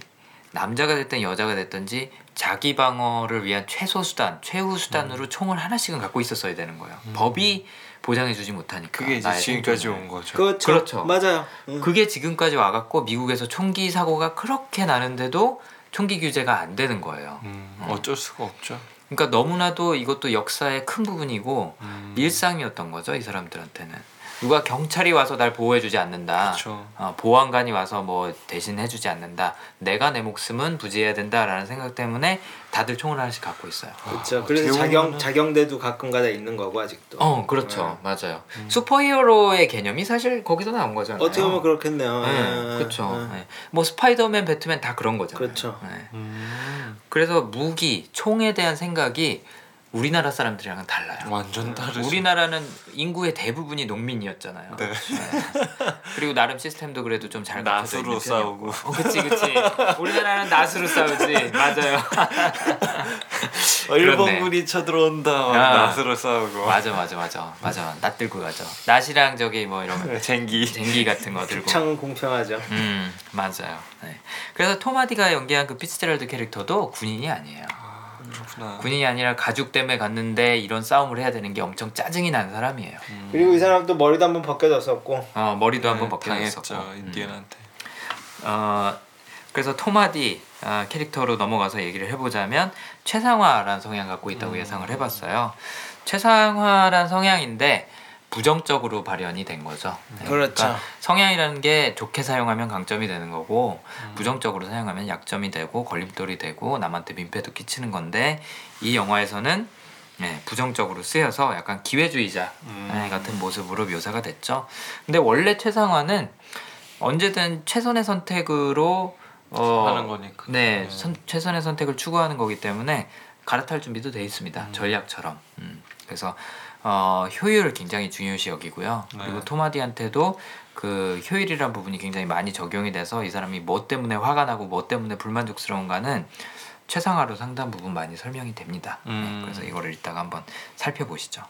남자가 됐든 여자가 됐든지 자기 방어를 위한 최소 수단, 최후 수단으로 총을 하나씩은 갖고 있었어야 되는 거예요. 법이 보장해주지 못하니까. 그게 이제 지금까지 생존을. 온 거죠. 그렇죠. 그렇죠. 맞아요. 응. 그게 지금까지 와갖고 미국에서 총기 사고가 그렇게 나는데도 총기 규제가 안 되는 거예요. 음, 어쩔 수가 없죠. 그러니까 너무나도 이것도 역사의 큰 부분이고 음. 일상이었던 거죠 이 사람들한테는. 누가 경찰이 와서 날 보호해주지 않는다. 그쵸. 어, 보안관이 와서 뭐 대신 해주지 않는다. 내가 내 목숨은 부지해야 된다라는 생각 때문에 다들 총을 하나씩 갖고 있어요. 그렇죠. 아, 그래서 자경 자경대도 가끔가다 있는 거고 아직도. 어, 그렇죠, 맞아요. 슈퍼히어로의 개념이 사실 거기서 나온 거잖아요. 어떻게 보면 그렇겠네요. 네, 예, 그렇죠. 예. 네. 뭐 스파이더맨, 배트맨 다 그런 거잖아요. 그렇죠. 네. 음, 그래서 무기, 총에 대한 생각이 우리나라 사람들이랑은 달라요. 완전 다르죠. 우리나라는 인구의 대부분이 농민이었잖아요. 네. 그리고 나름 시스템도 그래도 좀 잘 갖춰져 있는 낫으로 편이었고. 싸우고. 어, 그치 그치. 우리나라는 낫으로 싸우지. 맞아요. 어, 일본 그렇네. 군이 쳐들어온다. 막 아. 낫으로 싸우고. 맞아 맞아 맞아 맞아. 낫 들고 가죠. 낫이랑 저기 뭐 이런 쟁기. 쟁기 같은 거 들고. 참 공평하죠. 음 맞아요. 네. 그래서 톰 하디가 연기한 그 피츠제럴드 캐릭터도 군인이 아니에요. 아, 그렇구나. 군인이 아니라 가죽 때문에 갔는데 이런 싸움을 해야 되는 게 엄청 짜증이 난 사람이에요. 음. 그리고 이 사람도 머리도 한번 벗겨졌었고. 어, 머리도 한번 네, 벗겨졌었고. 당했죠 음. 인디언한테. 어, 그래서 토마디 아, 캐릭터로 넘어가서 얘기를 해보자면 최상화라는 성향 갖고 있다고 음. 예상을 해봤어요. 최상화란 성향인데 부정적으로 발현이 된 거죠. 네, 그렇죠. 그러니까 성향이라는 게 좋게 사용하면 강점이 되는 거고 음. 부정적으로 사용하면 약점이 되고 걸림돌이 되고 남한테 민폐도 끼치는 건데 이 영화에서는 네, 부정적으로 쓰여서 약간 기회주의자 음. 네, 같은 모습으로 묘사가 됐죠. 근데 원래 최상화는 언제든 최선의 선택으로 어, 하는 거니까. 네, 네. 선- 최선의 선택을 추구하는 거기 때문에 갈아탈 준비도 돼 있습니다. 음. 전략처럼. 음, 그래서 어, 효율을 굉장히 중요시 여기고요. 네. 그리고 토마디한테도 그 효율이란 부분이 굉장히 많이 적용이 돼서 이 사람이 뭐 때문에 화가 나고 뭐 때문에 불만족스러운가는 최상화로 상당 부분 많이 설명이 됩니다. 음. 네, 그래서 이거를 이따가 한번 살펴보시죠.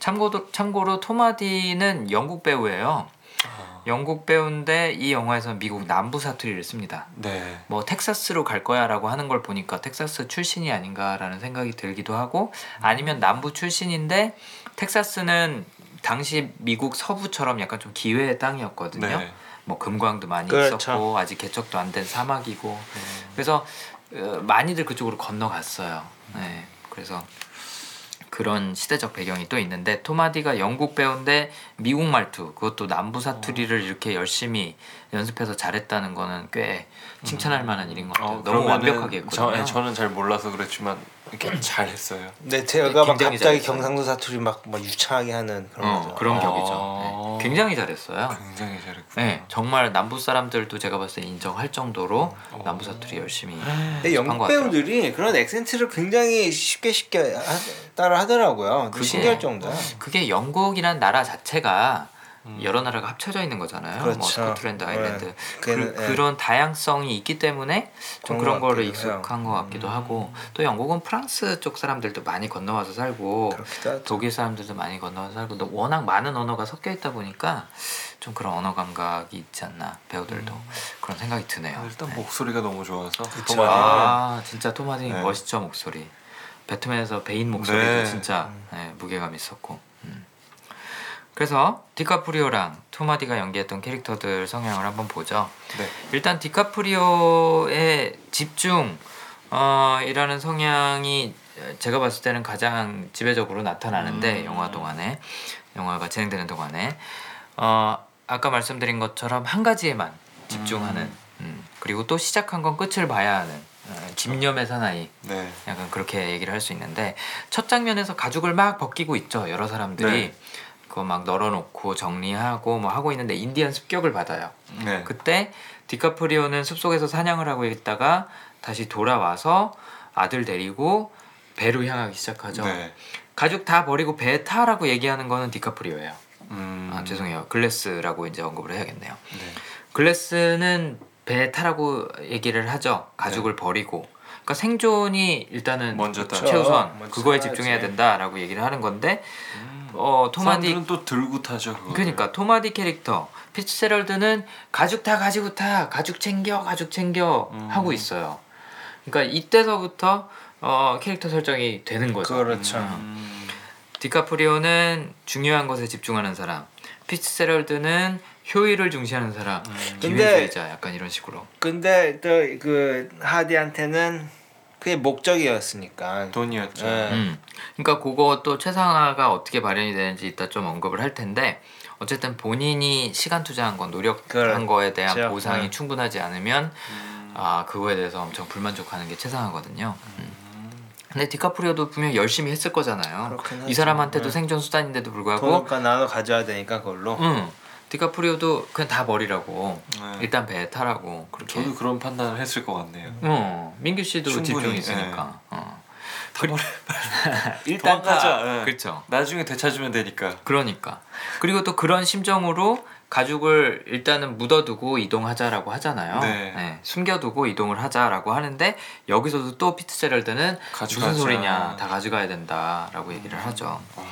참고로 참고로 토마디는 영국 배우예요. 아, 영국 배우인데 이 영화에서 미국 남부 사투리를 씁니다. 네. 뭐 텍사스로 갈 거야라고 하는 걸 보니까 텍사스 출신이 아닌가라는 생각이 들기도 하고 아니면 남부 출신인데 텍사스는 당시 미국 서부처럼 약간 좀 기회의 땅이었거든요. 네. 뭐 금광도 많이 그렇죠. 있었고 아직 개척도 안 된 사막이고 음. 그래서 어, 많이들 그쪽으로 건너갔어요. 네. 그래서 그런 시대적 배경이 또 있는데 토마디가 영국 배우인데 미국 말투 그것도 남부 사투리를 이렇게 열심히 연습해서 잘했다는 거는 꽤 칭찬할 만한 일인 것 같아요. 어, 너무 완벽하게 했거든요. 저, 예, 저는 잘 몰라서 그랬지만 이렇게 잘했어요. 근데 제가 막 갑자기 잘했어요. 경상도 사투리 막, 막 유창하게 하는 그런 어, 거죠. 그런 아. 격이죠. 네. 굉장히 잘했어요. 굉장히 잘했구나. 네, 정말 남부 사람들도 제가 봤을 때 인정할 정도로 어. 남부 사투리 열심히 근데 영국. 배우들이 그런 액센트를 굉장히 쉽게 쉽게 하, 따라 하더라고요. 그게- 신기할 정도야. 그게 영국이란 나라 자체가 음. 여러 나라가 합쳐져 있는 거잖아요. 그렇죠. 뭐 스코틀랜드, 아일랜드 네. 그, 예. 그런 다양성이 있기 때문에 좀 그런 거를 해요. 익숙한 것 같기도 음. 하고 또 영국은 프랑스 쪽 사람들도 많이 건너와서 살고. 독일 사람들도 많이 건너와서 살고 또 워낙 많은 언어가 섞여 있다 보니까 좀 그런 언어 감각이 있지 않나 배우들도 그런 생각이 드네요. 아, 일단 네. 목소리가 너무 좋아서. 토마디는 아 진짜 토마디 네. 멋있죠 목소리. 배트맨에서 베인 목소리도 네. 진짜 네, 무게감 있었고. 음. 그래서 디카프리오랑 토마디가 연기했던 캐릭터들 성향을 한번 보죠. 네. 일단 디카프리오의 집중 어, 이라는 성향이 제가 봤을 때는 가장 지배적으로 나타나는데 음. 영화 동안에 영화가 진행되는 동안에 어, 아까 말씀드린 것처럼 한 가지에만 집중하는 음, 그리고 또 시작한 건 끝을 봐야 하는 어, 집념의 사나이 네. 약간 그렇게 얘기를 할 수 있는데 첫 장면에서 가죽을 막 벗기고 있죠 여러 사람들이 네. 그거 막 널어놓고 정리하고 뭐 하고 있는데 인디언 습격을 받아요. 네. 그때 디카프리오는 숲속에서 사냥을 하고 있다가 다시 돌아와서 아들 데리고 배로 향하기 시작하죠. 네. 가죽 다 버리고 배에 타라고 얘기하는 거는 디카프리오예요. 음. 아 죄송해요. 글래스라고 이제 언급을 해야겠네요. 네. 글래스는 배에 타라고 얘기를 하죠. 네. 가죽을 버리고. 그러니까 생존이 일단은 먼저 따- 최우선 먼저 그거에. 집중해야 된다라고 얘기를 하는 건데 음. 어 토마디 사람들은 또 들고 타죠. 그거를. 그러니까 토마디 캐릭터 피츠제럴드는 가죽 다 가지고 타 가죽 챙겨 가죽 챙겨 음. 하고 있어요. 그러니까 이때서부터 어, 캐릭터 설정이 되는 거죠. 그렇죠. 음. 디카프리오는 중요한 것에 집중하는 사람, 피츠제럴드는 효율을 중시하는 사람, 음. 기회주의자 약간 이런 식으로. 근데 또 그 하디한테는 그게 목적이었으니까. 돈이었죠. 네. 음. 그러니까 그것도 최상화가 어떻게 발현이 되는지 이따 좀 언급을 할 텐데 어쨌든 본인이 시간 투자한 건 노력한 그렇죠. 거에 대한 보상이 네. 충분하지 않으면 음. 아 그거에 대해서 엄청 불만족하는 게 최상화거든요. 음. 근데 디카프리오도 분명 히 열심히 했을 거잖아요. 이. 사람한테도 네. 생존 수단인데도 불구하고 돈과 나눠 가져야 되니까 그걸로. 응. 디카프리오도 그냥 다 버리라고 네. 일단 배에 타라고 그렇게. 저도 그런 판단을 했을 것 같네요. 어 민규 씨도 충분히, 집중 있으니까. 어. [laughs] 다 버려. 일단. 타. 예. 그렇죠. 나중에 되찾으면 되니까. 그러니까 그리고 또 그런 심정으로 가죽을 일단은 묻어두고 이동하자라고 하잖아요. 네. 숨겨두고 이동을 하자라고 하는데 여기서도 또 피트 제럴드는 가져가자. 무슨 소리냐 다 가져가야 된다라고 얘기를 하죠. 와.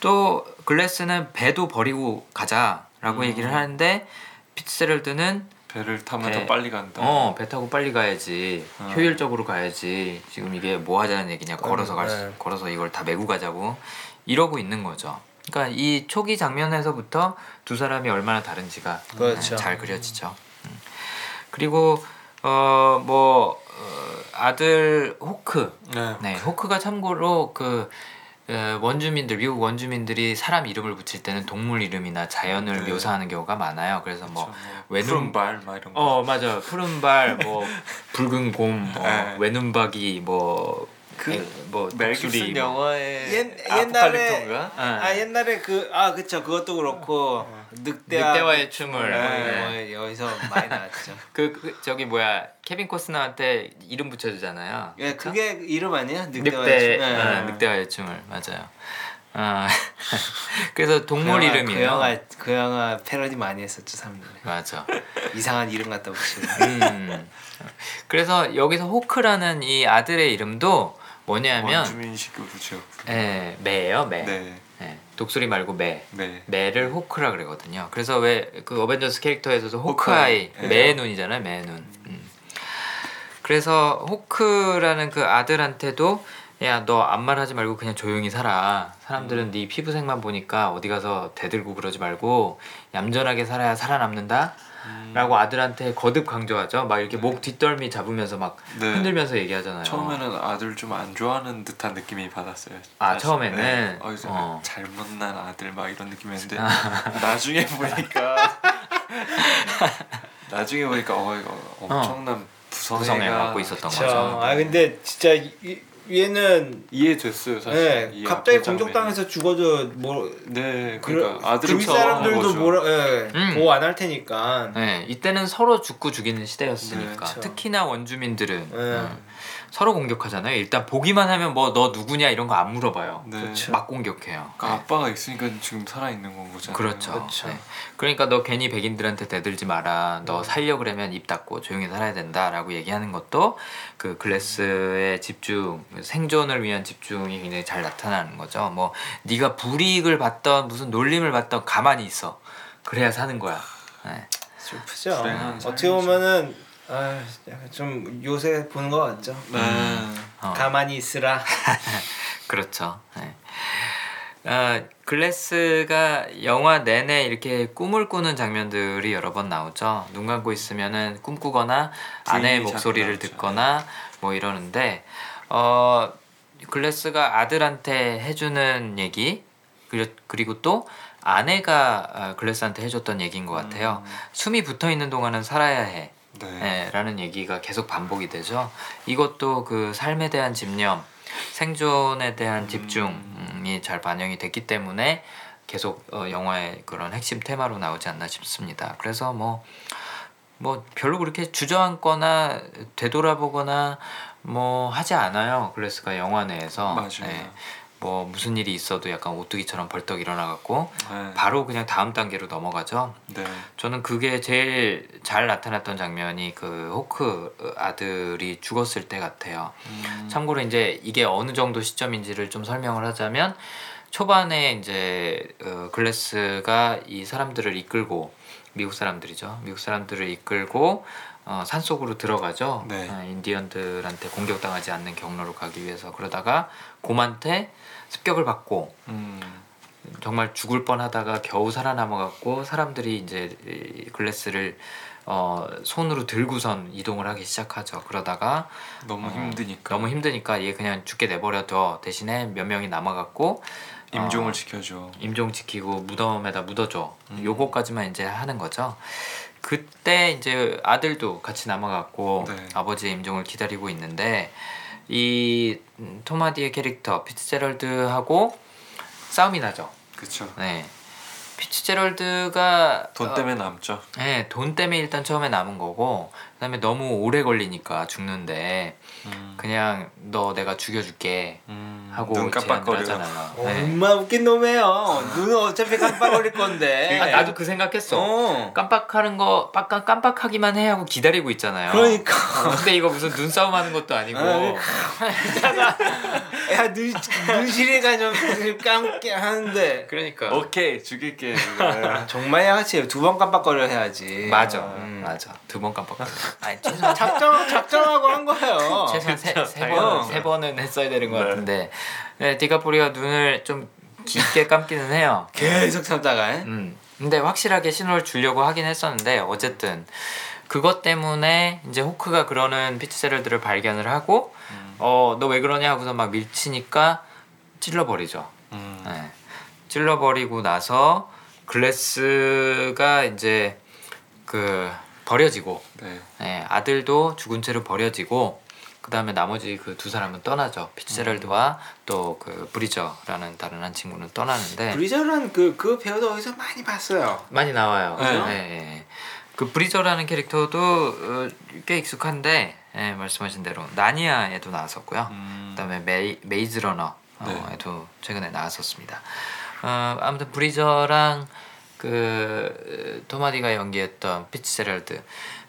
또 글래스는 배도 버리고 가자 라고 음. 얘기를 하는데 피트제럴드는 배를 타면 배- 더 빨리 간다. 어 배 타고 빨리 가야지 어. 효율적으로 가야지 지금 이게 뭐 하자는 얘기냐 걸어서 갈 수, 네. 걸어서 이걸 다 메고 가자고 이러고 있는 거죠. 그러니까 이 초기 장면에서부터 두 사람이 얼마나 다른지가 그렇죠. 네, 잘 그려지죠. 음. 그리고 어뭐 아들 호크 네. 네 호크가 참고로 그 어, 원주민들 미국 원주민들이 사람 이름을 붙일 때는 동물 이름이나 자연을 네. 묘사하는 경우가 많아요. 그래서 뭐 그렇죠. 외눈- 푸른발 막 이런 거. 어 맞아 푸른발 뭐 [laughs] 붉은 곰 뭐 네. 외눈박이 뭐뭐 멜 독수리 깁슨 뭐. 영화의 옛- 아포칼립토인가? 아 옛날에 그 아 그쵸 그것도 그렇고 늑대와 늑대와 의 춤을 네. 네. 뭐 여기서 많이 나왔죠. [laughs] 그, 그 저기 뭐야 케빈 코스너한테 이름 붙여주잖아요. 예 그게 이름 아니에요? 늑대 늑대와의 춤. 예. 어, 늑대와의 춤을 맞아요. 아 [laughs] 그래서 동물 그 영화- 이름이에요. 그 영화 그 영화 패러디 많이 했었죠 사람들이. 맞아. [laughs] 이상한 이름 갖다 붙이고. 음. 그래서 여기서 호크라는 이 아들의 이름도 뭐냐면 원주민식으로 지었. 예, 매예요 매. 네. 예, 독수리 말고 매. 네. 매를 호크라 그러거든요. 그래서 왜 그 어벤져스 캐릭터에서도 호크아이 호크아이. 매의 눈이잖아요. 매의 눈. 음. 그래서 호크라는 그 아들한테도 야 너 아무 말 하지 말고 그냥 조용히 살아. 사람들은 네 피부색만 보니까 어디 가서 대들고 그러지 말고 얌전하게 살아야 살아남는다. 라고 아들한테 거듭 강조하죠. 막 이렇게 목 뒷덜미 잡으면서 막 네. 흔들면서 얘기하잖아요. 처음에는 아들 좀 안 좋아하는 듯한 느낌이 받았어요. 아, 사실. 처음에는? 네. 어, 이제 어. 잘못난 아들 막 이런 느낌이었는데 [laughs] 나중에 보니까 [laughs] 나중에 보니까 어 이거 엄청난 부성애가 구성을 갖고 있었던 그쵸. 거죠. 아 근데 진짜 이, 얘는 이해됐어요 사실. 예, 이 갑자기. 공격당해서 죽어도 뭐 네, 그, 그러니까 아들을 주위 사람들도. 뭐라 예, 음. 보호 안 할 테니까. 네, 이때는 서로 죽고 죽이는 시대였으니까 네, 그쵸. 특히나 원주민들은 네. 음, 서로 공격하잖아요. 일단 보기만 하면 뭐 너 누구냐 이런 거 안 물어봐요. 네. 그쵸. 막 공격해요. 그러니까 아빠가 있으니까 지금 살아 있는 건 거잖아요. 그렇죠. 그쵸. 네. 그러니까 너 괜히 백인들한테 대들지 마라. 너 살려 그러면 입 닫고 조용히 살아야 된다라고 얘기하는 것도 그 글래스의 집중, 생존을 위한 집중이 굉장히 잘 나타나는 거죠. 뭐 네가 불이익을 받던 무슨 놀림을 받던 가만히 있어. 그래야 사는 거야. 네. 슬프죠. 어떻게. 보면은 아, 좀 요새 보는 거 같죠. 네. 어. 가만히 있으라. [laughs] 그렇죠. 네. 아, 글래스가 영화 내내 이렇게 꿈을 꾸는 장면들이 여러 번 나오죠. 눈 감고 있으면은 꿈꾸거나 아내의 목소리를. 듣거나 뭐 이러는데 어 글래스가 아들한테 해주는 얘기 그리- 그리고 또 아내가 아, 글래스한테 해줬던 얘기인 것 같아요. 숨이 붙어 있는 동안은 살아야 해. 네. 네, 라는 얘기가 계속 반복이 되죠. 이것도 그 삶에 대한 집념, 생존에 대한 집중이 잘 반영이 됐기 때문에 계속 어, 영화의 그런 핵심 테마로 나오지 않나 싶습니다. 그래서 뭐, 뭐 별로 그렇게 주저앉거나 되돌아보거나 뭐 하지 않아요. 글래스가 영화 내에서. 맞아요. 뭐 무슨 일이 있어도 약간 오뚜기처럼 벌떡 일어나갖고 네. 바로 그냥 다음 단계로 넘어가죠. 네. 저는 그게 제일 잘 나타났던 장면이 그 호크 아들이 죽었을 때 같아요. 음. 참고로 이제 이게 어느 정도 시점인지를 좀 설명을 하자면 초반에 이제 어, 글래스가 이 사람들을 이끌고 미국 사람들이죠. 미국 사람들을 이끌고 어, 산 속으로 들어가죠. 네. 어, 인디언들한테 공격당하지 않는 경로로 가기 위해서 그러다가 곰한테 습격을 받고 음. 정말 죽을 뻔하다가 겨우 살아남아갖고 사람들이 이제 이 글래스를 어, 손으로 들고선 이동을 하기 시작하죠. 그러다가 너무 어, 힘드니까 너무 힘드니까 얘 그냥 죽게 내버려둬 대신에 몇 명이 남아갖고 임종을 어, 지켜줘. 임종 지키고 무덤에다 묻어줘. 음. 요거까지만 이제 하는 거죠. 그때 이제 아들도 같이 남아갖고 네. 아버지의 임종을 기다리고 있는데 이 음, 토마디의 캐릭터 피츠제럴드하고 싸움이 나죠. 그쵸. 네. 피츠제럴드가 돈 때문에 남죠. 어, 네, 돈 때문에 일단 처음에 남은 거고 그다음에 너무 오래 걸리니까 죽는데 음. 그냥 너 내가 죽여줄게 음. 하고 눈. 하잖아요. 어, 네. 엄마 웃긴 놈이에요. 눈은 어차피 깜빡거릴 건데. 아, 나도 그 생각했어. 어. 깜빡하는 거 깜빡 깜빡하기만 해 하고 기다리고 있잖아요. 그러니까. 어, 근데 이거 무슨 눈싸움 하는 것도 아니고. 아, [laughs] 야, 눈, 눈시리가 좀 깜게 하는데. 그러니까. 오케이 죽일게. 아, [laughs] 정말 양아치 두번 깜빡거려 해야지. 맞아, 음. 맞아. 두 번 깜빡. [laughs] 아니 최소한 작정 작정하고 한 거예요. [laughs] 최소한 세, 세, 번. 세 번은 했어야 되는 것 네. 같은데 네, 디카프리오가 눈을 좀 깊게 감기는 해요. 계속 참다가. 음. 근데 확실하게 신호를 주려고 하긴 했었는데 어쨌든 그것 때문에 이제 호크가 그러는 피츠세럴들을 발견을 하고 음. 어너 왜 그러냐 하고서 막 밀치니까 찔러버리죠. 음. 네. 찔러버리고 나서 글래스가 이제 그 버려지고 네. 네, 아들도 죽은 채로 버려지고 그 다음에 나머지 그 두 사람은 떠나죠. 피츠제럴드와 또 그 브리저라는 다른 한 친구는 떠나는데 브리저는 그, 그 배우도 어디서 많이 봤어요. 많이 나와요. 네. 네. 네. 그 브리저라는 캐릭터도 어, 꽤 익숙한데 예, 말씀하신 대로 나니아에도 나왔었고요. 음. 그다음에 메이, 메이즈 러너에도 최근에 나왔었습니다. 어, 아무튼 브리저랑 그 어, 톰 하디가 연기했던 피츠제럴드,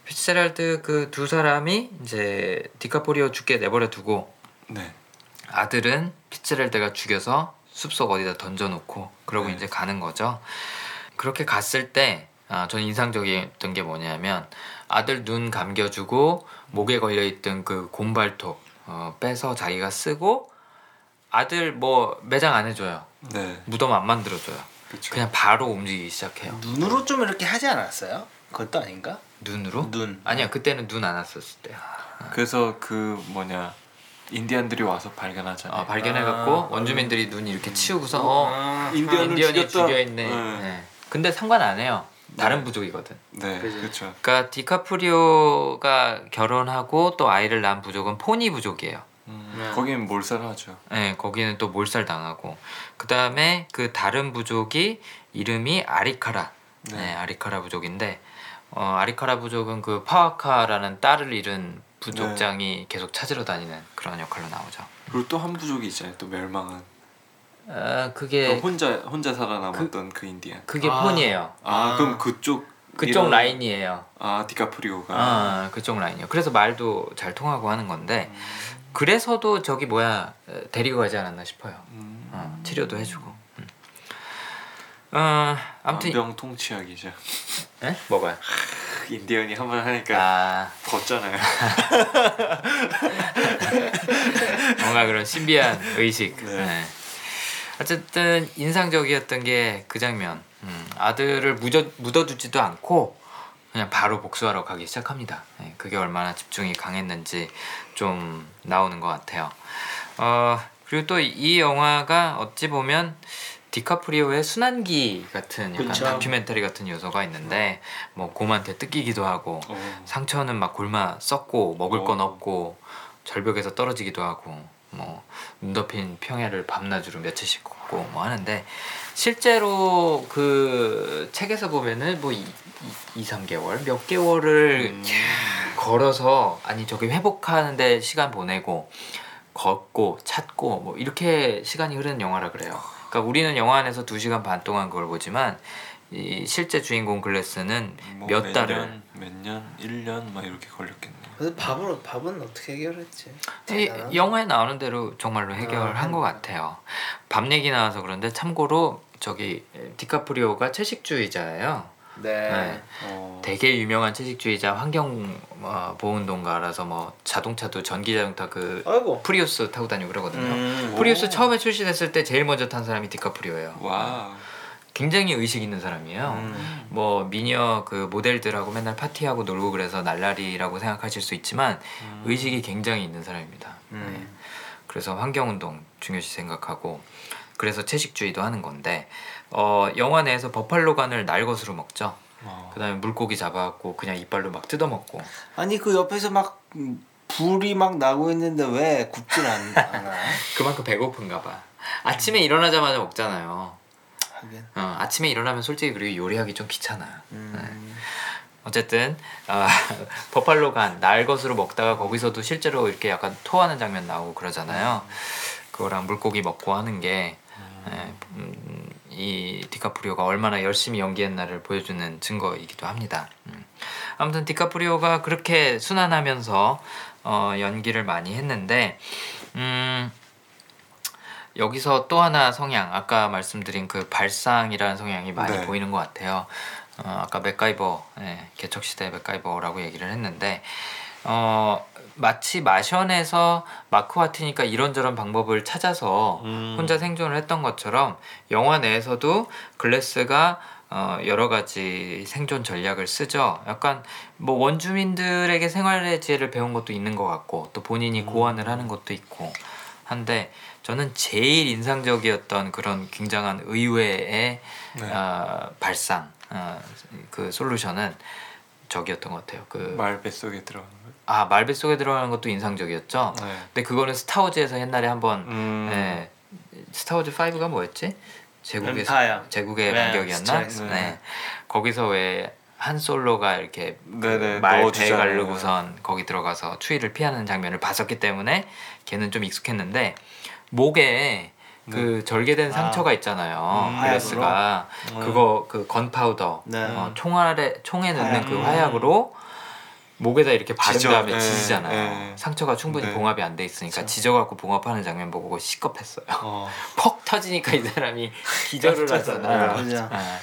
피츠제럴드 그 두 사람이 이제 디카포리오 죽게 내버려 두고 네. 아들은 피츠제럴드가 죽여서 숲속 어디다 던져놓고 그러고 네. 이제 가는 거죠. 그렇게 갔을 때 아, 저는 인상적이었던 게 뭐냐면 아들 눈 감겨주고 목에 걸려있던 그 곰발톱 어, 빼서 자기가 쓰고 아들 뭐 매장 안 해줘요. 네. 무덤 안 만들어줘요. 그쵸. 그냥 바로 움직이기 시작해요. 눈으로 좀 이렇게 하지 않았어요? 그것도 아닌가? 눈으로? 눈. 아니야 그때는 눈 안 왔었을 때. 그래서 그 뭐냐 인디안들이 와서 발견하잖아요. 어, 발견해갖고 아. 원주민들이 눈 이렇게 치우고서 어, 아, 인디언을 인디언이 죽였다. 죽여 있네. 네. 네. 근데 상관 안 해요. 다른 부족이거든. 네. 그렇죠. 그러니까 디카프리오가 결혼하고 또 아이를 낳은 부족은 포니 부족이에요. 음, 네. 거기는 몰살하죠. 네, 거기는 또 몰살 당하고 그 다음에 그 다른 부족이 이름이 아리카라. 네, 네. 아리카라 부족인데 어, 아리카라 부족은 그 파와카라는 딸을 잃은 부족장이 계속 찾으러 다니는 그런 역할로 나오죠. 그리고 또 한 부족이 있잖아요. 또 멸망한. 아또 그게 혼자 혼자 살아남았던 그, 인디안. 그게 아. 폰이에요. 아, 아. 그럼 그쪽 그쪽 이런- 라인이에요. 아 디카프리오가. 아 그쪽 라인이요. 그래서 말도 잘 통하고 하는 건데 그래서도 저기 뭐야 에, 데리고 가지 않았나 싶어요. 음. 어, 치료도 해주고. 음. 어 아무튼 안병 통치약이죠. 에? 뭐가요? 인디언이 한 번 하니까 아 걷잖아요. [laughs] 뭔가 그런 신비한 의식. 네. 네. 어쨌든 인상적이었던 게 그 장면. 음, 아들을 묻어, 묻어두지도 않고 그냥 바로 복수하러 가기 시작합니다. 네, 그게 얼마나 집중이 강했는지 좀 나오는 것 같아요. 어, 그리고 또 이 영화가 어찌 보면 디카프리오의 순환기 같은 약간 그쵸. 다큐멘터리 같은 요소가 있는데 뭐 곰한테 뜯기기도 하고 어. 상처는 막 굶어 썩고 먹을 어. 건 없고 절벽에서 떨어지기도 하고 뭐 눈 덮인 평야를 밤낮으로 며칠씩 걷고 뭐 하는데 실제로 그 책에서 보면은 뭐 2, 2, 3개월 몇 개월을 음. 걸어서 아니 저기 회복하는데 시간 보내고 걷고 찾고 뭐 이렇게 시간이 흐르는 영화라 그래요. 그러니까 우리는 영화 안에서 2시간 반 동안 그걸 보지만 이 실제 주인공 글래스는 뭐 몇 몇 달을 년, 몇 년, 1년 막 이렇게 걸렸겠네 요. 그래서 밥은 밥은 어떻게 해결했지? 이. 영화에 나오는 대로 정말로 해결한 것 같아요. 밥 얘기 나와서 그런데 참고로 저기 디카프리오가 채식주의자예요. 네. 네. 어. 되게 유명한 채식주의자 환경 어, 보호 운동가라서 뭐 자동차도 전기 자동차 그 아이고. 프리우스 타고 다니고 그러거든요. 음. 프리우스 오. 처음에 출시됐을 때 제일 먼저 탄 사람이 디카프리오예요. 와. 굉장히 의식 있는 사람이에요. 음. 뭐 미녀 그 모델들하고 맨날 파티하고 놀고 그래서 날라리라고 생각하실 수 있지만 의식이 굉장히 있는 사람입니다. 네. 음. 그래서 환경운동 중요시 생각하고 그래서 채식주의도 하는 건데 어, 영화 내에서 버팔로간을 날것으로 먹죠. 어. 그다음에 물고기 잡아갖고 그냥 이빨로 막 뜯어 먹고 아니 그 옆에서 막 음, 불이 막 나고 있는데 왜 굽질 않, 않아? [laughs] 그만큼 배고픈가 봐. 아침에 일어나자마자 먹잖아요. 어, 아침에 일어나면 솔직히 그리고 요리하기 좀 귀찮아요. 네. 음. 어쨌든 [laughs] 아, 버팔로 간 날 것으로 먹다가 거기서도 실제로 이렇게 약간 토하는 장면 나오고 그러잖아요. 그거랑 물고기 먹고 하는 게 예, 음, 이 디카프리오가 얼마나 열심히 연기했나를 보여주는 증거이기도 합니다. 음. 아무튼 디카프리오가 그렇게 순환하면서 어, 연기를 많이 했는데 음, 여기서 또 하나 성향 아까 말씀드린 그 발상이라는 성향이 많이 네. 보이는 것 같아요. 어, 아까 맥가이버 예, 개척 시대 맥가이버라고 얘기를 했는데 어, 마치 마션에서 마크 와트니까 이런저런 방법을 찾아서 음. 혼자 생존을 했던 것처럼 영화 내에서도 글래스가 어, 여러 가지 생존 전략을 쓰죠. 약간 뭐 원주민들에게 생활의 지혜를 배운 것도 있는 것 같고 또 본인이 고안을 하는 것도 있고 한데 저는 제일 인상적이었던 그런 굉장한 의외의 네. 어, 발상 어, 그 솔루션은 저기였던 것 같아요. 그 말 뱃속에 들어가는 거. 아 말배 속에 들어가는 것도 인상적이었죠. 네. 근데 그거는 스타워즈에서 옛날에 한번 음. 네, 스타워즈 5가 뭐였지? 제국의 엠파이어. 제국의 네, 반격이었나? 스타워즈. 네. 거기서 왜 한 솔로가 이렇게 네네, 말 배에 넣어주잖아요. 가르고선 거기 들어가서 추위를 피하는 장면을 봤었기 때문에 걔는 좀 익숙했는데 목에 그 절개된 상처가 있잖아요. 음, 글래스가 그거 그 건파우더 네. 어, 총알에 총에 넣는 화약. 그 화약으로 목에다 이렇게 바른 지져. 다음에 예, 지지잖아요. 예. 상처가 충분히 네. 봉합이 안 돼 있으니까 지져갖고 봉합하는 장면 보고 시겁했어요. 어. [laughs] 퍽 터지니까 이 사람이 기절을 하잖아요. 맞아. 아,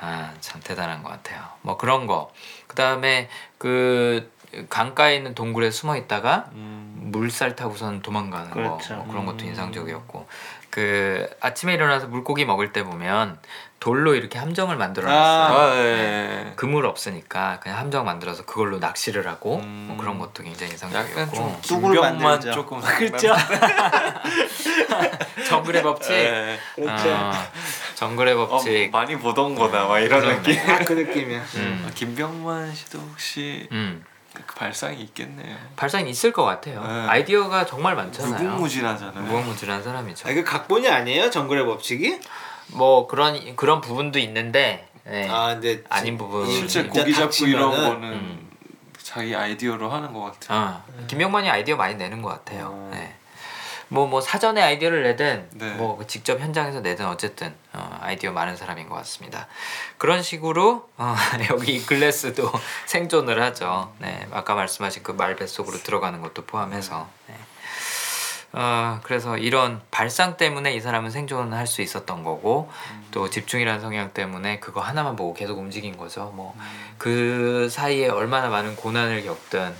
아, 참 대단한 것 같아요. 뭐 그런 거. 그 다음에 그 강가에 있는 동굴에 숨어 있다가 음. 물살 타고선 도망가는 그렇죠. 거 뭐 그런 것도 음. 인상적이었고 그 아침에 일어나서 물고기 먹을 때 보면 돌로 이렇게 함정을 만들어놨어요. 아, 예. 그물 없으니까 그냥 함정 만들어서 그걸로 낚시를 하고 음. 뭐 그런 것도 굉장히 인상적이었고 김병만 만들죠. 조금 [laughs] 그렇죠. [laughs] 정글의 법칙 예. 그렇죠. 어, 정글의 어, 법칙 많이 보던 거다 막 이런. 느낌. 딱그 느낌이야. 음. 아, 김병만 씨도 혹시 음. 그 발상이 있겠네요. 발상이 있을 것 같아요 네. 아이디어가 정말 많잖아요 무궁무진하잖아요. 무궁무진한 사람이죠 아, 이거 각본이 아니에요? 정글의 법칙이? 뭐 그런 그런 부분도 있는데 네. 아 근데 아닌 부분 실제 고기 잡고 이런 거는 음. 자기 아이디어로 하는 것 같아요. 어, 김병만이 아이디어 많이 내는 것 같아요. 어. 네. 뭐, 뭐 사전에 아이디어를 내든 네. 뭐 직접 현장에서 내든 어쨌든 어, 아이디어 많은 사람인 것 같습니다. 그런 식으로 어, [laughs] 여기 글래스도 [laughs] 생존을 하죠. 네, 아까 말씀하신 그 말 뱃속으로 들어가는 것도 포함해서. 네. 어, 그래서 이런 발상 때문에 이 사람은 생존을 할 수 있었던 거고 또 집중이라는 성향 때문에 그거 하나만 보고 계속 움직인 거죠. 뭐그 사이에 얼마나 많은 고난을 겪든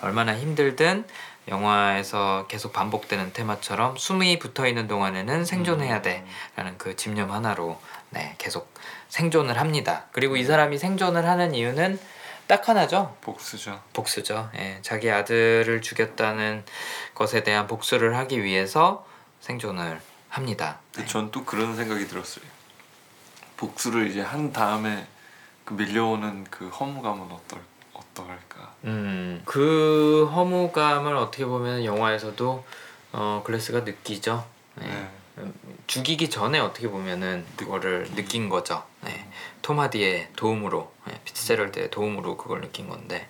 얼마나 힘들든 영화에서 계속 반복되는 테마처럼 숨이 붙어 있는 동안에는 생존해야 돼라는 그 집념 하나로 네, 계속 생존을 합니다. 그리고 이 사람이 생존을 하는 이유는 딱 하나죠. 복수죠. 복수죠. 예, 자기 아들을 죽였다는 것에 대한 복수를 하기 위해서 생존을 합니다. 근데 전또 그런 생각이 들었어요. 복수를 이제 한 다음에 그 밀려오는 그 허무감은 어떨 어떨까? 음, 그 허무감을 어떻게 보면 영화에서도 어, 글래스가 느끼죠. 예. 네. 음, 죽이기 전에 어떻게 보면은 그거를 느낀 거죠. 네. 토마디의 도움으로, 네. 피츠제럴드의 도움으로 그걸 느낀 건데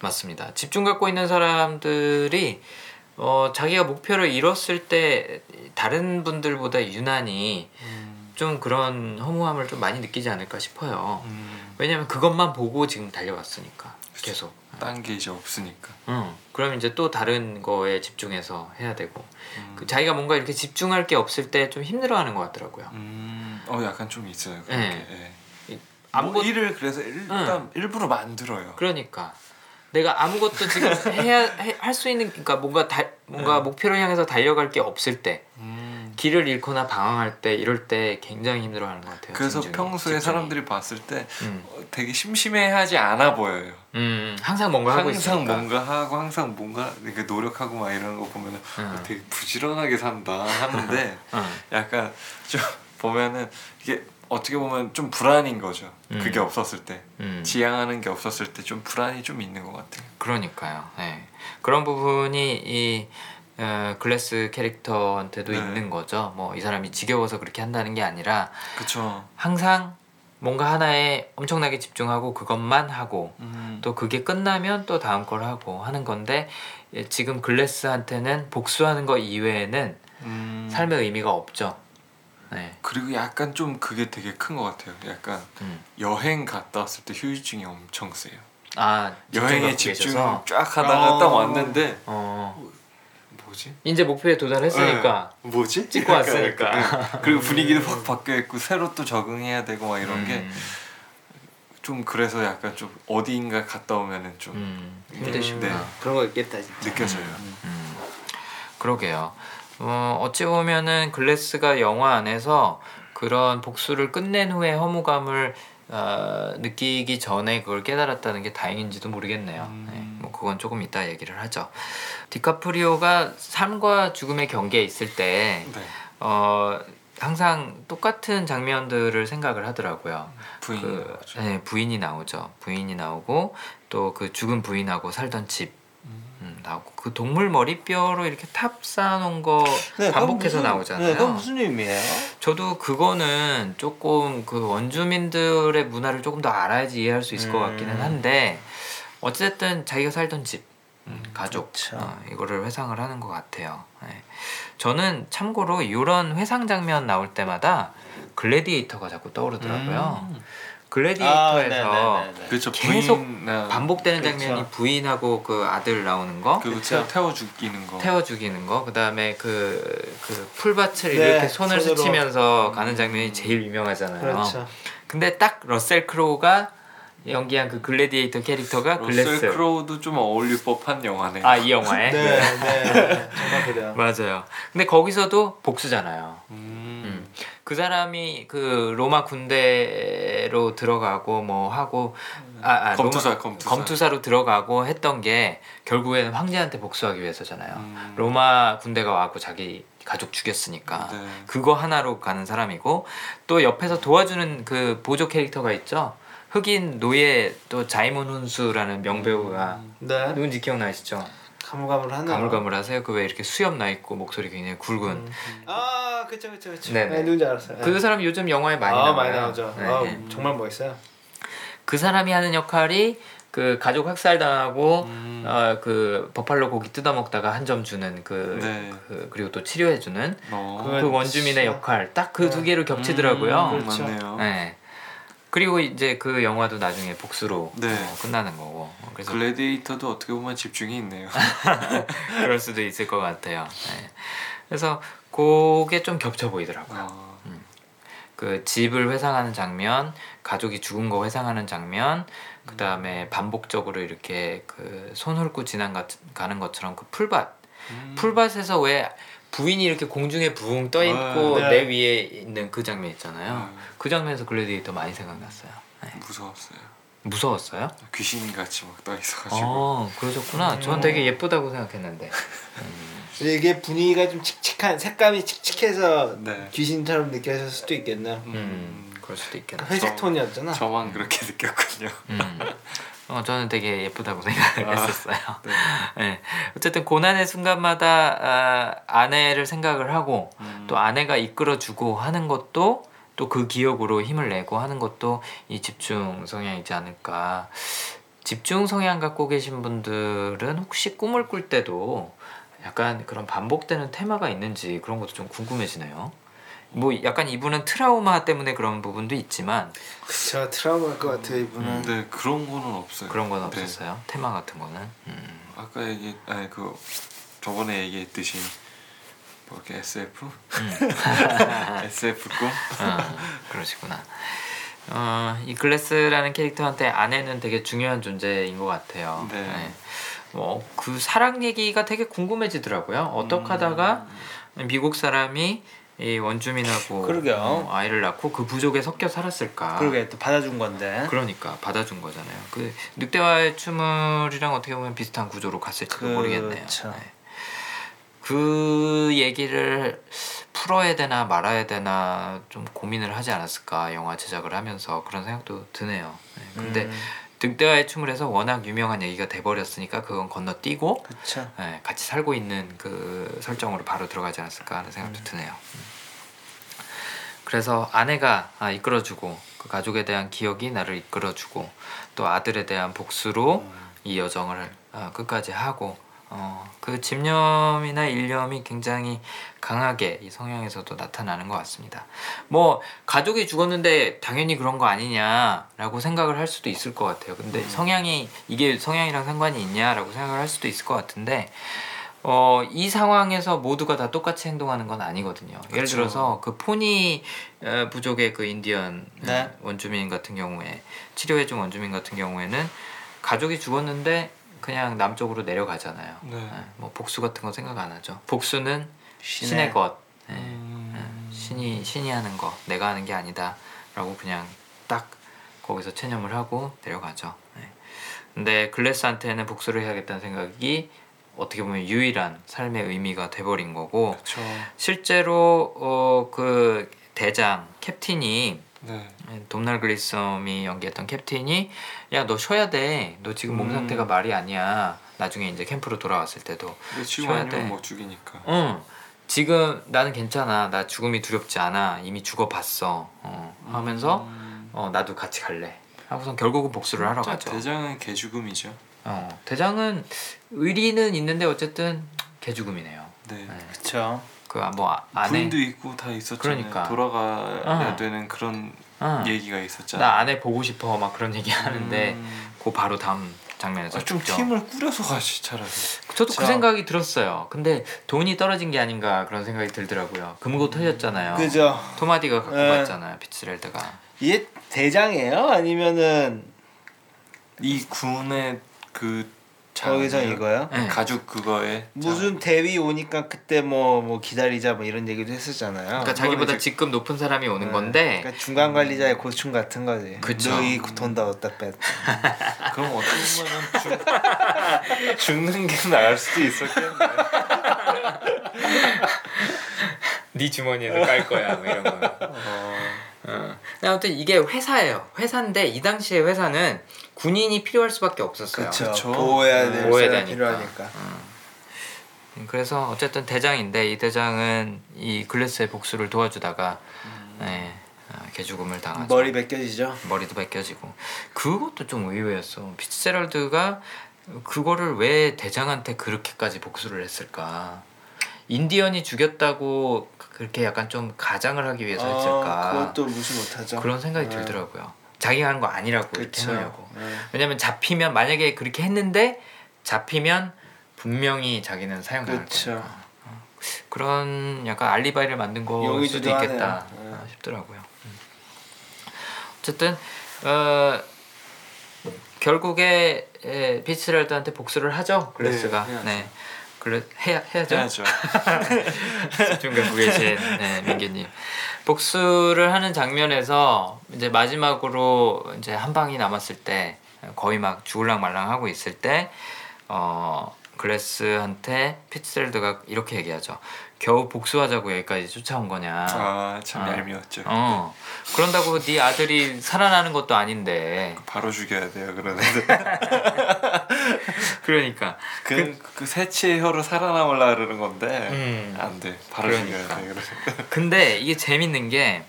맞습니다. 집중 갖고 있는 사람들이 어, 자기가 목표를 이뤘을 때 다른 분들보다 유난히 좀 그런 허무함을 좀 많이 느끼지 않을까 싶어요. 음, 왜냐면 그것만 보고 지금 달려왔으니까 계속. 딴 게 이제 없으니까. 응. 그럼 이제 또 다른 거에 집중해서 해야 되고 음, 그 자기가 뭔가 이렇게 집중할 게 없을 때 좀 힘들어하는 것 같더라고요. 음, 어 약간 좀 있어요. 그런 네. 게. 예. 아무것 뭐 일을 그래서 일단 일부러 만들어요. 그러니까 내가 아무것도 지금 [laughs] 해야 할 수 있는 그러니까 뭔가 다, 뭔가 네. 목표를 향해서 달려갈 게 없을 때 음, 길을 잃거나 방황할 때 이럴 때 굉장히 힘들어하는 것 같아요. 그래서 집중이, 평소에 집중이. 사람들이 봤을 때 음, 어, 되게 심심해하지 않아 보여요. 음, 항상 뭔가 하고 항상 있으니까. 뭔가 하고 항상 뭔가 이렇게 노력하고 막 이러는 거 보면은 음. 어, 되게 부지런하게 산다 하는데 [laughs] 응. 약간 좀 [laughs] 보면은 이게 어떻게 보면 좀 불안인 거죠. 음. 그게 없었을 때 음. 지향하는 게 없었을 때 좀 불안이 좀 있는 것 같아요. 그러니까요. 네. 그런 부분이 이 어, 글래스 캐릭터한테도 네. 있는 거죠. 뭐 이 사람이 지겨워서 그렇게 한다는 게 아니라 그쵸. 항상 뭔가 하나에 엄청나게 집중하고 그것만 하고 음. 또 그게 끝나면 또 다음 걸 하고 하는 건데 예, 지금 글래스한테는 복수하는 거 이외에는 음. 삶의 의미가 없죠. 네. 그리고 약간 좀 그게 되게 큰 것 같아요. 약간 음. 여행 갔다 왔을 때 휴유증이 엄청 세요. 아 여행에 집중? 쫙 하다가 어. 딱 왔는데 어 뭐지? 이제 목표에 도달했으니까 네. 뭐지? 찍고 약간 왔으니까. 약간. 그리고 분위기도 확 바뀌어 있고 새로 또 적응해야 되고 막 이런 게좀 음, 그래서 약간 좀 어디인가 갔다 오면은 좀 음, 힘드시구나. 네. 그런 거 있겠다 진짜. 느껴져요. 음, 그러게요. 어, 어찌 보면은 글래스가 영화 안에서 그런 복수를 끝낸 후에 허무감을 어, 느끼기 전에 그걸 깨달았다는 게 다행인지도 모르겠네요. 음. 네, 뭐 그건 조금 이따 얘기를 하죠. 디카프리오가 삶과 죽음의 경계에 있을 때 네. 어, 항상 똑같은 장면들을 생각을 하더라고요. 부인이 그, 나오죠. 네, 부인이 나오죠. 부인이 나오고 또 그 죽은 부인하고 살던 집 음, 나오고 그 동물 머리뼈로 이렇게 탑 쌓아놓은 거 네, 반복해서 무슨- 나오잖아요. 네, 그건 무슨 의미예요? 저도 그거는 조금 그 원주민들의 문화를 조금 더 알아야지 이해할 수 있을 것 음. 같기는 한데 어쨌든 자기가 살던 집, 음, 가족 그렇죠. 어, 이거를 회상을 하는 것 같아요. 네. 저는 참고로 이런 회상 장면 나올 때마다 글래디에이터가 자꾸 떠오르더라고요. 음. 글래디에이터에서 아. 그렇죠. 계속 부인이나 반복되는 그렇죠. 장면이 부인하고 그 아들 나오는 거 그리고 그쵸. 태워, 태워 죽이는 거. 태워 죽이는 거 그다음에 그, 그 풀밭을 네, 이렇게 손을 손으로. 스치면서 가는 장면이 제일 유명하잖아요. 그렇죠. 근데 딱 러셀 크로우가 연기한 그 글래디에이터 캐릭터가 러셀 글래스. 크로우도 좀 어울릴 법한 영화네. 아이 영화에 네, 네, 정말 그래요. [laughs] 맞아요. 근데 거기서도 복수잖아요. 음. 음. 그 사람이 그 로마 군대로 들어가고 뭐 하고 아, 아 검투사, 로마- 검투사. 검투사 로 들어가고 했던 게 결국에는 황제한테 복수하기 위해서잖아요. 음. 로마 군대가 와고 자기 가족 죽였으니까 네. 그거 하나로 가는 사람이고 또 옆에서 도와주는 그 보조 캐릭터가 있죠. 흑인 노예 또 자이몬 훈수라는 명배우가 네, 누군지 기억나시죠? 가물가물하네요. 가물가물하세요. 그 왜 이렇게 수염 나 있고 목소리 굉장히 굵은 음. 아, 그렇죠, 그렇죠, 그렇죠. 네네. 네, 누군지 알았어요. 그 사람이 요즘 영화에 많이 아, 나와요. 많이 나오죠. 네. 아, 정말 멋있어요. 그 사람이 하는 역할이 그 가족 학살 당하고 음. 어, 그 버팔로 고기 뜯어 먹다가 한 점 주는 그, 네. 그 그리고 또 치료해 주는 어. 그 원주민의 역할 딱 그두 네. 개를 겹치더라고요. 음, 그렇죠. 맞네요. 네. 그리고 이제 그 영화도 나중에 복수로 네. 어, 끝나는 거고 어, 그래서 글래디에이터도 어떻게 보면 집중이 있네요. [laughs] 그럴 수도 있을 것 같아요. 네. 그래서 그게 좀 겹쳐 보이더라고요. 아, 그 집을 회상하는 장면, 가족이 죽은 거 회상하는 장면, 그 다음에 반복적으로 이렇게 그 손 훑고 지나가는 것처럼 그 풀밭, 음. 풀밭에서 왜 부인이 이렇게 공중에 붕 떠 있고 아, 내 네. 위에 있는 그 장면 있잖아요. 음. 그 장면에서 글래디에이터 많이 생각났어요. 네. 무서웠어요. 무서웠어요? 귀신 같이 막 떠 있어가지고. 어, 그러셨구나. 전 되게 예쁘다고 생각했는데. 근데 이게 분위기가 좀 칙칙한 색감이 칙칙해서 네. 귀신처럼 느껴질 수도 있겠네요. 음, 그럴 수도 있겠네. 회색 저- 톤이었잖아. 저만 그렇게 느꼈군요. 음. [laughs] 어, 저는 되게 예쁘다고 [laughs] 생각을 아, 했었어요. 네. [laughs] 네. 어쨌든 고난의 순간마다 아, 아내를 생각을 하고 음. 또 아내가 이끌어주고 하는 것도 또 그 기억으로 힘을 내고 하는 것도 이 집중 성향이지 않을까. 집중 성향 갖고 계신 분들은 혹시 꿈을 꿀 때도 약간 그런 반복되는 테마가 있는지 그런 것도 좀 궁금해지네요. 뭐 약간 이분은 트라우마 때문에 그런 부분도 있지만 그쵸 트라우마일 것 같아요 이분은. 네 그런 거는 없어요. 그런 건 네. 없었어요. 테마 같은 거는. 음. 아까 얘기 아니 그 저번에 얘기했듯이 뭐 이렇게 SF SF [laughs] 꿈 아, 그러시구나. 어, 이 글래스라는 캐릭터한테 아내는 되게 중요한 존재인 것 같아요. 네. 뭐, 그 사랑 얘기가 되게 궁금해지더라고요. 어떻게 하다가 미국 사람이 이 원주민하고 그러게요. 어, 아이를 낳고 그 부족에 섞여 살았을까? 그러게 또 받아준 건데. 그러니까 받아준 거잖아요. 그 늑대와의 춤을이랑 어떻게 보면 비슷한 구조로 갔을지도 모르겠네요. 그렇죠. 네. 그 얘기를 풀어야 되나 말아야 되나 좀 고민을 하지 않았을까 영화 제작을 하면서 그런 생각도 드네요. 네. 근데 음, 늑대와의 춤을 해서 워낙 유명한 얘기가 돼버렸으니까 그건 건너뛰고 그쵸. 네, 같이 살고 있는 그 설정으로 바로 들어가지 않았을까 하는 생각도 음. 드네요. 음. 그래서 아내가 아, 이끌어주고 그 가족에 대한 기억이 나를 이끌어주고 또 아들에 대한 복수로 음. 이 여정을 어, 끝까지 하고 어, 그 집념이나 일념이 굉장히 강하게 이 성향에서도 나타나는 것 같습니다. 뭐 가족이 죽었는데 당연히 그런 거 아니냐라고 생각을 할 수도 있을 것 같아요. 근데 성향이 이게 성향이랑 상관이 있냐라고 생각을 할 수도 있을 것 같은데 어, 이 상황에서 모두가 다 똑같이 행동하는 건 아니거든요. 예를 그쵸. 들어서 그 포니 어, 부족의 그 인디언 네. 원주민 같은 경우에 치료해준 원주민 같은 경우에는 가족이 죽었는데 그냥 남쪽으로 내려가잖아요. 네. 예, 뭐 복수 같은 거 생각 안 하죠. 복수는 신의, 신의 것, 예, 음. 예, 신이 신이 하는 거, 내가 하는 게 아니다라고 그냥 딱 거기서 체념을 하고 내려가죠. 예. 근데 글래스한테는 복수를 해야겠다는 생각이 어떻게 보면 유일한 삶의 의미가 돼버린 거고 그렇죠. 실제로 어, 그 대장 캡틴이 네. 돔날 글리썸이 연기했던 캡틴이 야 너 쉬어야 돼. 너 지금 몸 음. 상태가 말이 아니야. 나중에 이제 캠프로 돌아왔을 때도 쉬어야 돼. 못 죽이니까. 응. 지금 나는 괜찮아. 나 죽음이 두렵지 않아. 이미 죽어봤어. 어, 하면서 음. 어, 나도 같이 갈래. 하고선 결국은 복수를 하러 가죠. 대장은 개죽음이죠. 어, 대장은 의리는 있는데 어쨌든 개죽음이네요. 네. 네. 그쵸. 그뭐 안에 부인도 있고 다 있었잖아요. 그러니까. 돌아가야 어. 되는 그런 어, 얘기가 있었잖아요. 나 아내 보고 싶어 막 그런 얘기 하는데 음. 그 바로 다음 장면에서 아, 좀 죽죠. 팀을 꾸려서 가시 차라리. 저도 그 그쵸. 생각이 들었어요. 근데 돈이 떨어진 게 아닌가 그런 생각이 들더라고요. 금고 터졌잖아요. 그죠. 토마디가 갖고 네. 갔잖아요. 피츠렐드가. 이게 대장이에요? 아니면은 이 군의 그 거기서 장이에요? 이거요? 네. 가죽 그거에 무슨 대위 오니까 그때 뭐뭐 기다리자 뭐 이런 얘기도 했었잖아요. 그러니까 자기보다 이제- 직급 높은 사람이 오는 네. 건데 그러니까 중간 관리자의 고충 같은 거지. 그쵸. 너희 돈 다 어디다 뺐. [laughs] 그럼 어떻게 보면 [laughs] 죽는 게 나을 수도 있었겠네. [laughs] 네 주머니에서 깔 거야 뭐 이런 거. 어. 근데 아무튼 이게 회사예요. 회사인데 이 당시에 회사는 군인이 필요할 수밖에 없었어요. 그쵸. 그쵸. 보호해야 네. 될 보호해야 사람이 되니까. 필요하니까. 음, 그래서 어쨌든 대장인데 이 대장은 이 글래스의 복수를 도와주다가 네, 어, 개죽음을 당하죠. 머리 벗겨지죠. 머리도 벗겨지고 그것도 좀 의외였어. 피츠제럴드가 그거를 왜 대장한테 그렇게까지 복수를 했을까? 인디언이 죽였다고 그렇게 약간 좀 가장을 하기 위해서 했을까? 아, 그것도 무시 못하죠. 그런 생각이 네. 들더라고요. 자기가 하는 거 아니라고 이렇게 그쵸. 해놓으려고. 네. 왜냐면 잡히면 만약에 그렇게 했는데 잡히면 분명히 자기는 사용당할 그쵸. 거니까. 어. 그런 약간 알리바이를 만든 거 용의주도 수도 있겠다. 네. 어, 싶더라고요. 음. 어쨌든 어, 결국에 에, 피츠랄드한테 복수를 하죠 글래스가. 네, 해야죠. 네. 그래 해야 해야죠. 해야죠. 집중 갖고 계신 네, 민기님 복수를 하는 장면에서 이제 마지막으로 이제 한 방이 남았을 때 거의 막 죽을랑 말랑 하고 있을 때 어, 글래스한테 피츠렐드가 이렇게 얘기하죠. 겨우 복수하자고 여기까지 쫓아온 거냐. 아참 아. 얄미웠죠. 어 그런다고 네 아들이 살아나는 것도 아닌데 바로 죽여야 돼요 그러는데 [laughs] 그러니까 그, 그 새치의 혀로 살아남으려 그러는 건데 음. 안돼 바로 그러니까. 죽여야 돼 그래 [laughs] 근데 이게 재밌는 게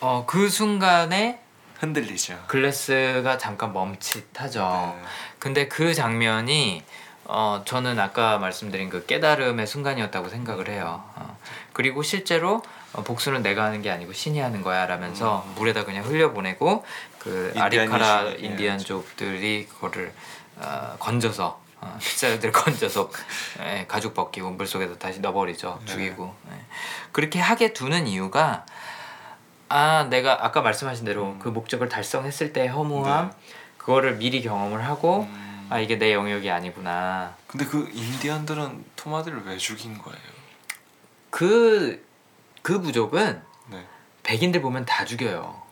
어, 그 순간에 흔들리죠. 글래스가 잠깐 멈칫하죠. 네. 근데 그 장면이 어, 저는 아까 말씀드린 그 깨달음의 순간이었다고 생각을 해요. 어, 그리고 실제로 어, 복수는 내가 하는 게 아니고 신이 하는 거야 라면서 물에다 그냥 흘려보내고 그 아리카라 예, 인디안족들이 그거를 어, 건져서 어, 핏자루들 [laughs] 건져서 예, 가죽 벗기고 물 속에다 다시 넣어버리죠. 네. 죽이고 예. 그렇게 하게 두는 이유가 아 내가 아까 말씀하신 대로 그 목적을 달성했을 때의 허무함 네. 그거를 미리 경험을 하고 음. 아 이게 내 영역이 아니구나 근데 그 인디언들은 토마들을 왜 죽인 거예요? 그그 부족은 네. 백인들 보면 다 죽여요.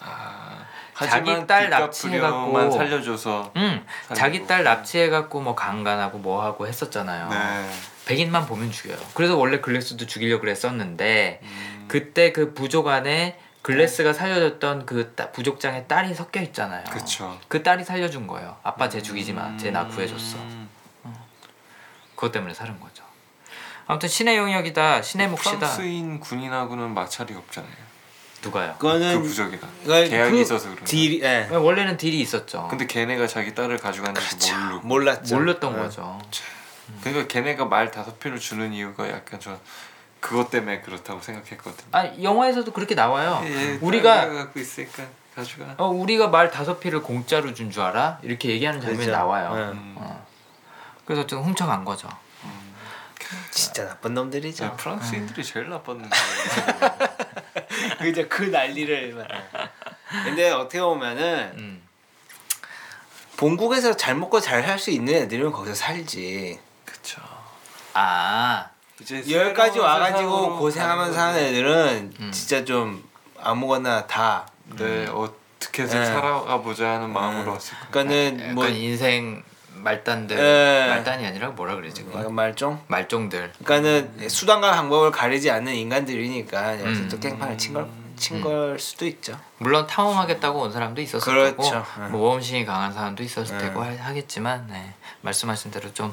아, 자기 딸 납치해갖고 살려줘서 응 살리고. 자기 딸 납치해갖고 뭐 강간하고 뭐 하고 했었잖아요. 네. 백인만 보면 죽여요. 그래서 원래 글래스도 죽이려고 그랬었는데 음, 그때 그 부족 안에 글래스가 살려줬던 그 따- 부족장에 딸이 섞여 있잖아요. 그쵸. 그 딸이 살려준 거예요. 아빠 쟤 죽이지 마. 쟤 나 구해줬어. 음, 그것 때문에 살은 거죠. 아무튼 신의 영역이다. 신의 몫이다. 프랑스인 군인하고는 마찰이 없잖아요. 누가요? 그 그거는 부족이랑 그건 계약이 그 있어서 그런 딜이 예. 원래는 딜이 있었죠. 근데 걔네가 자기 딸을 가져갔는지 그렇죠. 모르고 몰랐죠. 몰랐던 예. 거죠. 그러니까 걔네가 말 다섯 편을 주는 이유가 약간 저 그것 때문에 그렇다고 생각했거든요. 아 영화에서도 그렇게 나와요. 예, 우리가 딸내가 갖고 있으니까 가져가. 어 우리가 말 다섯 피를 공짜로 준 줄 알아? 이렇게 얘기하는 장면이 그죠. 나와요. 예. 음, 어. 그래서 좀 훔쳐간 거죠. 진짜 나쁜 놈들이죠. 야, 프랑스인들이 제일 나빴는데. [laughs] 그죠 그 난리를. 근데 어떻게 보면은 음. 본국에서 잘 먹고 잘 살 수 있는 애들은 거기서 살지. 그쵸. 아 새로운 와가지고 고생하면서 거지. 애들은 음. 진짜 좀 아무거나 다. 네 어떻게든 네. 살아가 보자 하는 마음으로 네. 왔을 거예요. 그러니까는 뭐 인생 말단들 예. 말단이 아니라 뭐라 그러지? 그거? 말종. 말종들. 그러니까는 수단과 방법을 가리지 않는 인간들이니까 여기서 음. 또 깽판을 친 걸 친걸 수도 있죠. 물론 탐험하겠다고 온 사람도 있었을 그렇죠. 거고 네. 뭐 모험심이 강한 사람도 있었을 네. 테고 하- 하겠지만 네. 말씀하신 대로 좀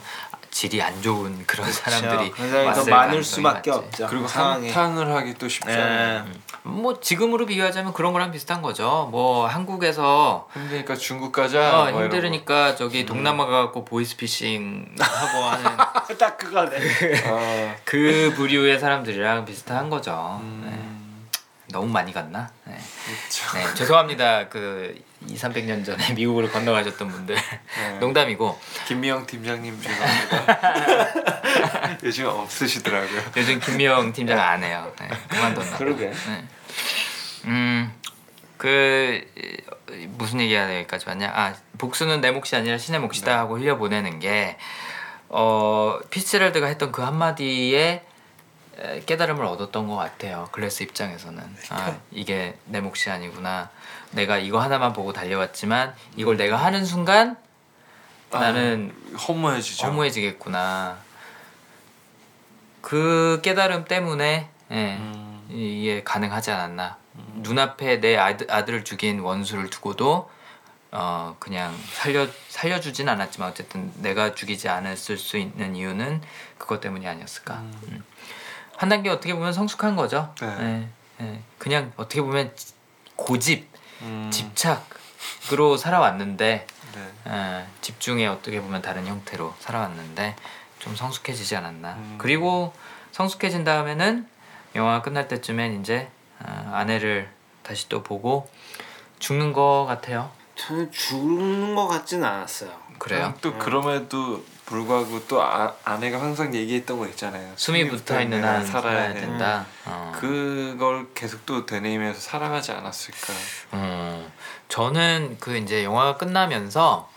질이 안 좋은 그런 사람들이 왔을 많을 수밖에 많지. 없죠. 그리고. 한탕을 하기 또 쉽지 않아요. 예. 뭐 지금으로 비교하자면 그런 거랑 비슷한 거죠. 뭐 한국에서 힘드니까 중국 가자. 어, 뭐 힘들으니까 저기 동남아 가고 보이스피싱 하고 하는 [laughs] 딱 그거네. [laughs] 아, 그 부류의 사람들이랑 비슷한 거죠. 음, 네. 너무 많이 갔나? 네. 그렇죠. 네, 죄송합니다. 그 2, 300년 전에 [laughs] 미국으로 건너가셨던 분들 네. 농담이고 김미영 팀장님 죄송합니다. [laughs] 요즘 없으시더라고요. 요즘 김미영 팀장 안 해요. 네, 그만뒀나? 그러게. 네. 음, 그 무슨 얘기가 여기까지 왔냐? 아, 복수는 내 몫이 아니라 신의 몫이다 하고 흘려 보내는 게 어, 피츠럴드가 했던 그 한마디에 에, 깨달음을 얻었던 것 같아요. 글래스 입장에서는 아 [laughs] 이게 내 몫이 아니구나. 내가 이거 하나만 보고 달려왔지만 이걸 내가 하는 순간 나는 아, 허무해지죠. 허무해지겠구나. 그 깨달음 때문에 예, 음, 이게 가능하지 않았나. 눈앞에 내 아들, 아들을 죽인 원수를 두고도 어 그냥 살려 살려주진 않았지만 어쨌든 내가 죽이지 않았을 수 있는 이유는 그것 때문이 아니었을까. 음. 한 단계 어떻게 보면 성숙한 거죠. 네. 예, 예. 그냥 어떻게 보면 고집, 음, 집착으로 살아왔는데 네. 예, 집중의 어떻게 보면 다른 형태로 살아왔는데 좀 성숙해지지 않았나. 음. 그리고 성숙해진 다음에는 영화가 끝날 때쯤엔 이제 아, 아내를 다시 또 보고 죽는 거 같아요. 저는 죽는 것 같진 않았어요. 그래요? 또 그럼에도 불구하고 또 아, 아내가 항상 얘기했던 거 있잖아요. 숨이 붙어 있는 한 살아야 해. 된다. 어. 그걸 계속 또 되뇌이면서 살아가지 않았을까. 음, 저는 그 이제 영화가 끝나면서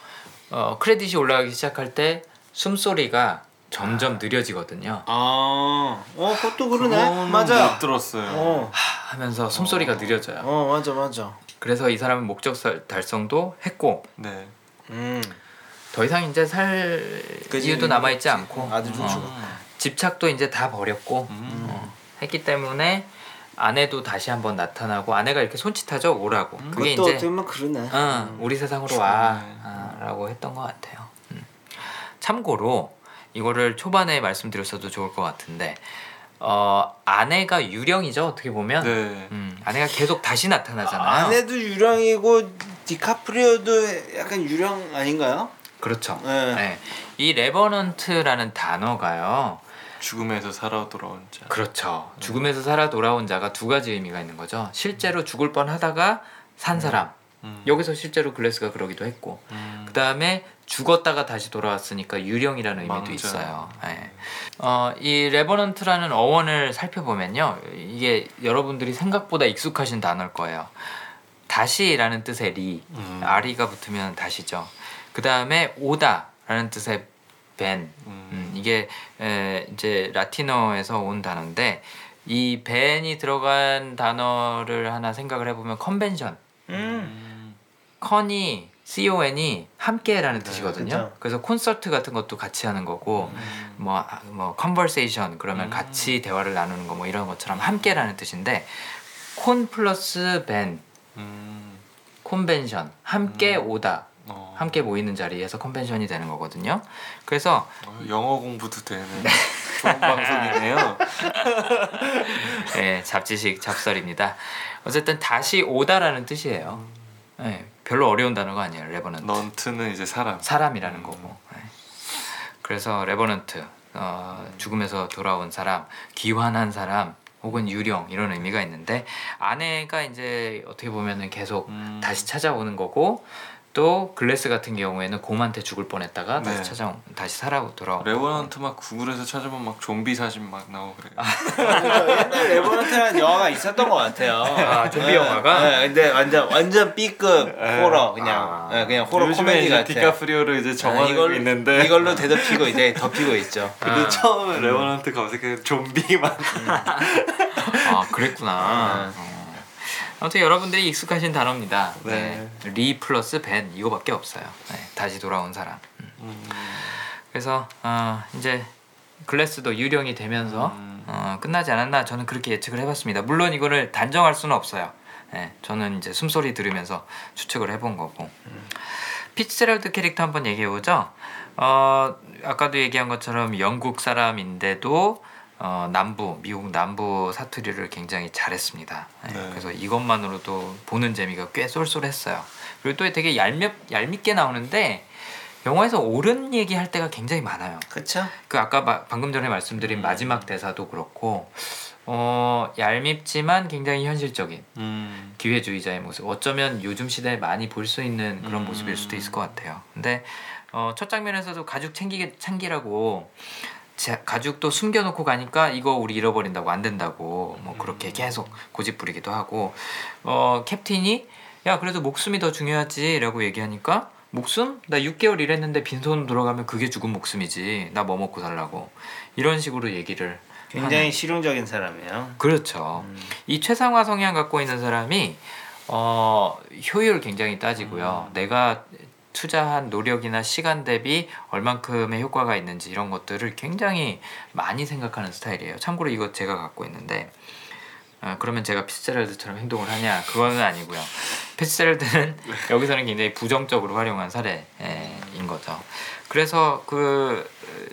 어, 크레딧이 올라가기 시작할 때 숨소리가 점점 느려지거든요. 아, 어, 그것도 그러네. 맞아. 못 들었어요. 어, 하면서 숨소리가 느려져요. 어, 맞아, 맞아. 그래서 이 사람은 목적 살- 달성도 했고 네. 음, 더 이상 이제 살 그지, 이유도 남아 있지 그지. 않고 아들 좀 어, 주고. 집착도 이제 다 버렸고 음. 어, 했기 때문에 아내도 다시 한번 나타나고 아내가 이렇게 손짓하죠 오라고 그게 그것도 이제 어떻게 그러네. 어, 우리 세상으로 와라고 했던 것 같아요. 음. 참고로 이거를 초반에 말씀드렸어도 좋을 것 같은데 어, 아내가 유령이죠 어떻게 보면 네. 음, 아내가 계속 다시 나타나잖아요. 아내도 유령이고 디카프리오도 약간 유령 아닌가요? 그렇죠. 네. 네. 이 revenant라는 단어가요. 죽음에서 살아 돌아온 자. 그렇죠. 죽음에서 살아 돌아온 자가 두 가지 의미가 있는 거죠. 실제로 죽을 뻔하다가 산 사람. 음. 여기서 실제로 글래스가 그러기도 했고 음. 그 다음에 죽었다가 다시 돌아왔으니까 유령이라는 의미도 망자. 있어요. 예. 어, 이 revenant라는 어원을 살펴보면요, 이게 여러분들이 생각보다 익숙하신 단어일 거예요. 다시라는 뜻의 re, 음. RE가 붙으면 다시죠. 그 다음에 오다라는 뜻의 ven, 음. 음, 이게 에, 이제 라틴어에서 온 단어인데 이 ven이 들어간 단어를 하나 생각을 해보면 컨벤션. 음. con이 con이 함께라는 뜻이거든요. 그죠. 그래서 콘서트 같은 것도 같이 하는 거고 뭐뭐 conversation 그러면 음. 같이 대화를 나누는 거 뭐 이런 것처럼 함께라는 뜻인데 con 플러스 ven 음. 콘벤션 함께 음. 오다 어. 함께 모이는 자리에서 convention이 되는 거거든요. 그래서 어, 영어 공부도 되는 좋은 방송이네요. 예, 잡지식 잡설입니다. 어쨌든 다시 오다라는 뜻이에요. 예, 별로 어려운 단어가 아니에요. revenant. nant는 이제 사람. 사람이라는 음. 거고. 예. 그래서 revenant 어, 죽음에서 돌아온 사람, 귀환한 사람, 혹은 유령 이런 의미가 있는데 아내가 이제 어떻게 보면은 계속 음. 다시 찾아오는 거고 또 글래스 같은 경우에는 곰한테 죽을 뻔했다가 네. 다시 찾아 다시 살아 돌아오고 레버넌트 막 구글에서 찾으면 막 좀비 사진 막 나오고 그래요. 옛날 레버넌트라는 영화가 있었던 것 같아요. 아, 좀비 네, 영화가? 네, 근데 완전 완전 B급 네. 호러 그냥 아. 네, 그냥 호러 코미디 같아. 디카프리오를 이제 정하고 이걸- 있는데 이걸로 뒤덮이고 이제 덮이고 있죠. 근데 아. 처음에 레버넌트 검색해 좀비만 아 그랬구나. 어. 아무튼 여러분들이 익숙하신 단어입니다. 네. 네. re 플러스 ven 이거밖에 없어요. 네, 다시 돌아온 사람. 음. 음. 그래서 어, 이제 글래스도 유령이 되면서 음. 어, 끝나지 않았나 저는 그렇게 예측을 해봤습니다. 물론 이거를 단정할 수는 없어요. 네, 저는 이제 숨소리 들으면서 추측을 해본 거고. 피츠제럴드 캐릭터 한번 얘기해 보죠. 어, 아까도 얘기한 것처럼 영국 사람인데도 어, 남부 미국 남부 사투리를 굉장히 잘했습니다. 네, 네. 그래서 이것만으로도 보는 재미가 꽤 쏠쏠했어요. 그리고 또 되게 얄밉 얄밉게 나오는데 영화에서 옳은 얘기할 때가 굉장히 많아요. 그쵸? 그 아까 마- 방금 전에 말씀드린 마지막 대사도 그렇고 어, 얄밉지만 굉장히 현실적인 음. 기회주의자의 모습. 어쩌면 요즘 시대에 많이 볼 수 있는 그런 음. 모습일 수도 있을 것 같아요. 근데 어, 첫 장면에서도 가죽 챙기게 챙기라고 자, 가죽도 숨겨놓고 가니까 이거 우리 잃어버린다고 안 된다고 뭐 그렇게 계속 고집 부리기도 하고 어, 캡틴이 야 그래도 목숨이 더 중요하지라고 얘기하니까 목숨? 나 6개월 일했는데 빈손 돌아가면 그게 죽은 목숨이지. 나 뭐 먹고 살라고. 이런 식으로 얘기를 굉장히 실용적인 사람이에요. 그렇죠. 음. 이 최상화 성향 갖고 있는 사람이 어, 효율 굉장히 따지고요. 내가 투자한 노력이나 시간 대비 얼만큼의 효과가 있는지 이런 것들을 굉장히 많이 생각하는 스타일이에요. 참고로 이거 제가 갖고 있는데 아, 그러면 제가 피츠제럴드처럼 행동을 하냐? 그거는 아니고요. 피츠제럴드는 [laughs] 여기서는 굉장히 부정적으로 활용한 사례인 거죠. 그래서 그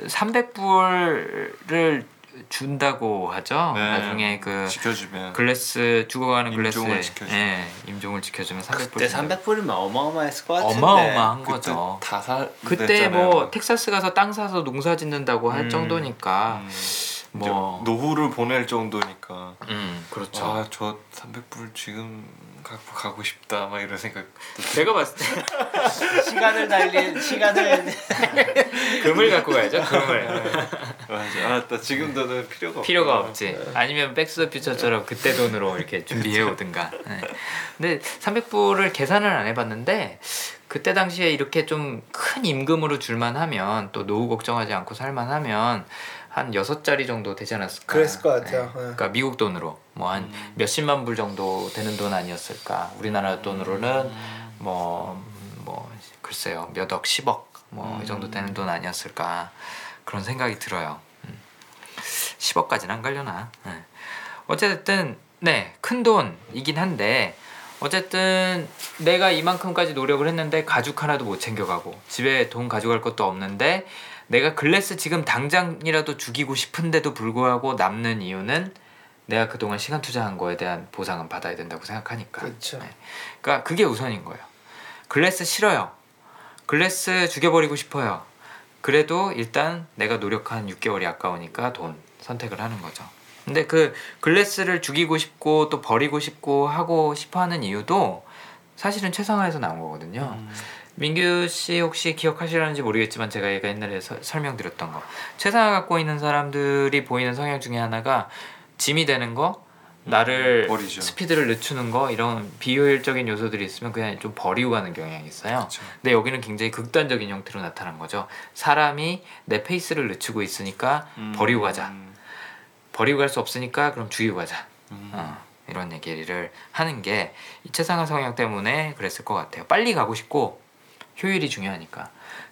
300불을 준다고 하죠. 네. 나중에 그 지켜주면 글래스 죽어가는 임종을 글래스에 지켜주면. 예, 임종을 지켜주면 300불 그때 300불이면 어마어마했을 것 같은데. 어마어마한 거죠. 다살 그때 뭐 텍사스 가서 땅 사서 농사 짓는다고 할 음. 정도니까 음. 뭐 노후를 보낼 정도니까 음 그렇죠. 아 저 300불 지금 갖고 가고 싶다 막 이런 생각 제가 봤을 때 [laughs] 시간을 달리 시간을 [laughs] 금을 갖고 가야죠. 금을. 맞아 아나 지금 돈은 필요가. 필요가 없지. 아니면 백스더 퓨처처럼 그때 돈으로 이렇게 [laughs] 준비해 오든가. 네. 근데 300불을 계산을 안 해봤는데 그때 당시에 이렇게 좀 큰 임금으로 줄만 하면 또 노후 걱정하지 않고 살만 하면 한 여섯 자리 정도 되지 않았을까? 그랬을 것 같아요. 네. 그러니까 미국 돈으로 뭐 한 몇십만 불 정도 되는 돈 아니었을까? 우리나라 돈으로는 뭐뭐 글쎄요 몇 억 십억 뭐 이 정도 되는 돈 아니었을까 그런 생각이 들어요. 음. 10억까지는 안 가려나. 네. 어쨌든 네큰 돈이긴 한데 어쨌든 내가 이만큼까지 노력을 했는데 가죽 하나도 못 챙겨가고 집에 돈 가져갈 것도 없는데 내가 글래스 지금 당장이라도 죽이고 싶은데도 불구하고 남는 이유는 내가 그동안 시간 투자한 거에 대한 보상은 받아야 된다고 생각하니까. 그렇죠. 네. 그러니까 그게 우선인 거예요. 글래스 싫어요. 글래스 죽여버리고 싶어요. 그래도 일단 내가 노력한 6개월이 아까우니까 돈 선택을 하는 거죠. 근데 그 글래스를 죽이고 싶고 또 버리고 싶고 하고 싶어 하는 이유도 사실은 최상화에서 나온 거거든요. 민규 씨 혹시 기억하시려는지 모르겠지만 제가 얘가 옛날에 서- 설명드렸던 거 최상화 갖고 있는 사람들이 보이는 성향 중에 하나가 짐이 되는 거 나를 버리죠. 스피드를 늦추는 거 이런 비효율적인 요소들이 있으면 그냥 좀 버리고 가는 경향이 있어요. 그렇죠. 근데 여기는 굉장히 극단적인 형태로 나타난 거죠. 사람이 내 페이스를 늦추고 있으니까 버리고 가자. 버리고 갈 수 없으니까 그럼 죽이고 가자. 음. 어, 이런 얘기를 하는 게 이 최상화 성향 때문에 그랬을 것 같아요. 빨리 가고 싶고 효율이 중요하니까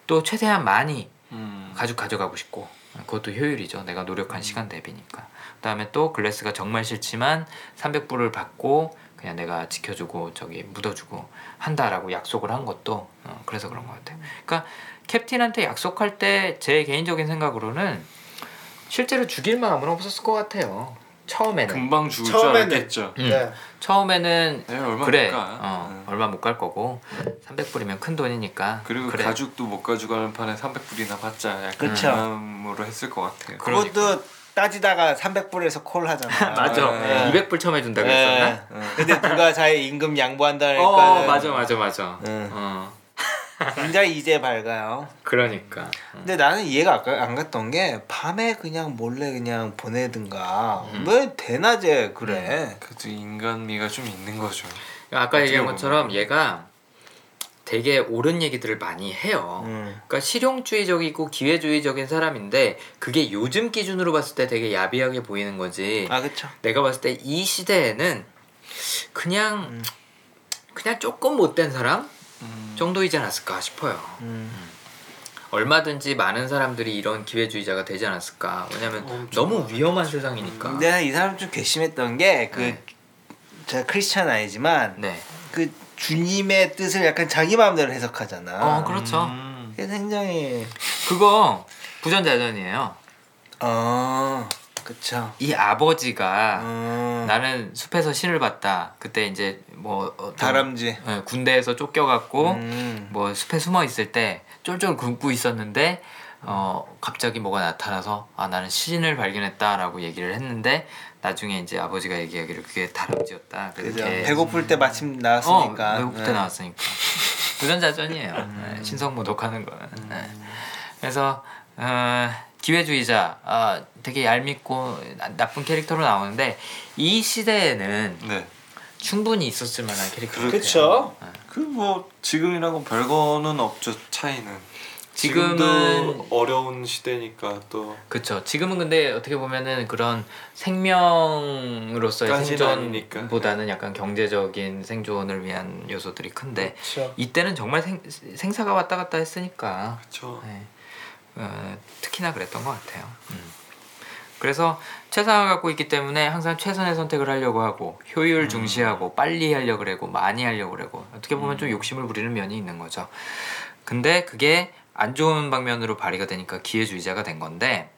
또 최대한 많이 음. 가죽 가져가고 싶고 그것도 효율이죠. 내가 노력한 시간 대비니까. 그다음에 또 글래스가 정말 싫지만 300불을 받고 그냥 내가 지켜주고 저기 묻어주고 한다라고 약속을 한 것도 어, 그래서 그런 것 같아요. 그러니까 캡틴한테 약속할 때 제 개인적인 생각으로는 실제로 죽일 마음은 없었을 것 같아요. 처음에는. 금방 죽을 줄 처음에는- 알았겠죠. 음. 네. 처음에는 네, 얼마 그래. 어, 네. 얼마 못 갈 거고 300불이면 큰 돈이니까 그리고 그래. 가죽도 못 가져가는 판에 300불이나 받자 약간. 마음으로 했을 것 같아요. 그것도 따지다가 300불에서 콜 하잖아. [laughs] 맞아 네. 200불 처음 해준다고 했었나? 근데 누가 자기 임금 양보한다니까. 어 맞아 맞아 맞아 응. 어 굉장히 이제 밝아요. 그러니까 근데 나는 이해가 안 갔던 게 밤에 그냥 몰래 그냥 보내든가 음. 왜 대낮에 그래? 그래도 인간미가 좀 있는 거죠. 아까 얘기한 것처럼 얘가 되게 옳은 얘기들을 많이 해요. 음. 그러니까 실용주의적이고 기회주의적인 사람인데 그게 요즘 기준으로 봤을 때 되게 야비하게 보이는 거지. 아 그쵸. 내가 봤을 때 이 시대에는 그냥 그냥 조금 못된 사람 음. 정도이지 않았을까 싶어요. 음. 얼마든지 많은 사람들이 이런 기회주의자가 되지 않았을까. 왜냐면 엄청 너무 위험한 세상이니까. 근데 이 사람 좀 괘씸했던 게그 네. 제가 크리스찬 아니지만 네. 그 주님의 뜻을 약간 자기 마음대로 해석하잖아. 어 그렇죠. 음. 그게 굉장히 그거 부전자전이에요. 어 그쵸. 이 아버지가 음. 나는 숲에서 신을 봤다. 그때 이제 뭐 어떤- 다람쥐. 예, 군대에서 쫓겨갖고 음. 뭐 숲에 숨어 있을 때 쫄쫄 굶고 있었는데 어 갑자기 뭐가 나타나서 아 나는 신을 발견했다라고 얘기를 했는데 나중에 이제 아버지가 얘기하기를 그게 다람쥐였다. 계속- 배고플 때 마침 나왔으니까. 어, 배고플 때 네. 나왔으니까 부전자전이에요. 네, 신성 모독하는 거는. 네. 그래서 어, 기회주의자, 아, 되게 얄밉고 나- 나쁜 캐릭터로 나오는데 이 시대에는 네. 충분히 있었을 만한 캐릭터. 그쵸. 그뭐 지금이랑은 별거는 없죠 차이는. 지금은- 어려운 시대니까 또 그쵸. 지금은 근데 어떻게 보면은 그런 생명으로서의. 생존보다는 약간 경제적인 생존을 위한 요소들이 큰데 그쵸. 이때는 정말 생, 생사가 왔다 갔다 했으니까 그렇죠. 네. 어, 특히나 그랬던 것 같아요. 음. 그래서 최상을 갖고 있기 때문에 항상 최선의 선택을 하려고 하고 효율 중시하고 빨리 하려고 그러고 많이 하려고 그러고 어떻게 보면 좀 욕심을 부리는 면이 있는 거죠. 근데 그게 안 좋은 방면으로 발휘가 되니까 기회주의자가 된 건데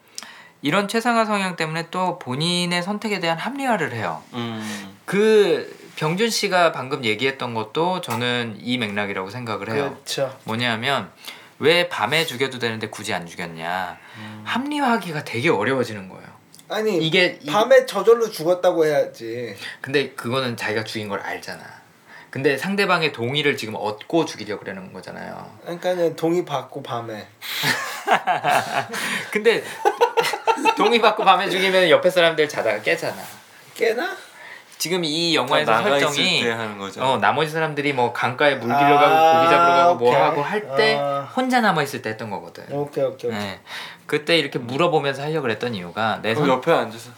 이런 최상화 성향 때문에 또 본인의 선택에 대한 합리화를 해요. 음. 그 병준 씨가 방금 얘기했던 것도 저는 이 맥락이라고 생각을 해요. 그렇죠. 뭐냐면 왜 밤에 죽여도 되는데 굳이 안 죽였냐 합리화하기가 되게 어려워지는 거예요 아니 이게 이- 밤에 저절로 죽었다고 해야지. 근데 그거는 자기가 죽인 걸 알잖아. 근데 상대방의 동의를 지금 얻고 죽이려고 그러는 거잖아요. 그러니까는 동의 받고 밤에. [laughs] 근데 동의 받고 밤에 죽이면 옆에 사람들 자다가 깨잖아. 깨나? 지금 이 영화에서 나가 설정이. 어 나머지 사람들이 뭐 강가에 물 아, 길러 가고 고기 잡으러 가고 뭐 오케이. 하고 할때 아. 혼자 남아 있을 때 했던 거거든. 오케이 오케이 오케이. 네. 그때 이렇게 물어보면서 하려고 그랬던 이유가 내 손. 옆에 앉아서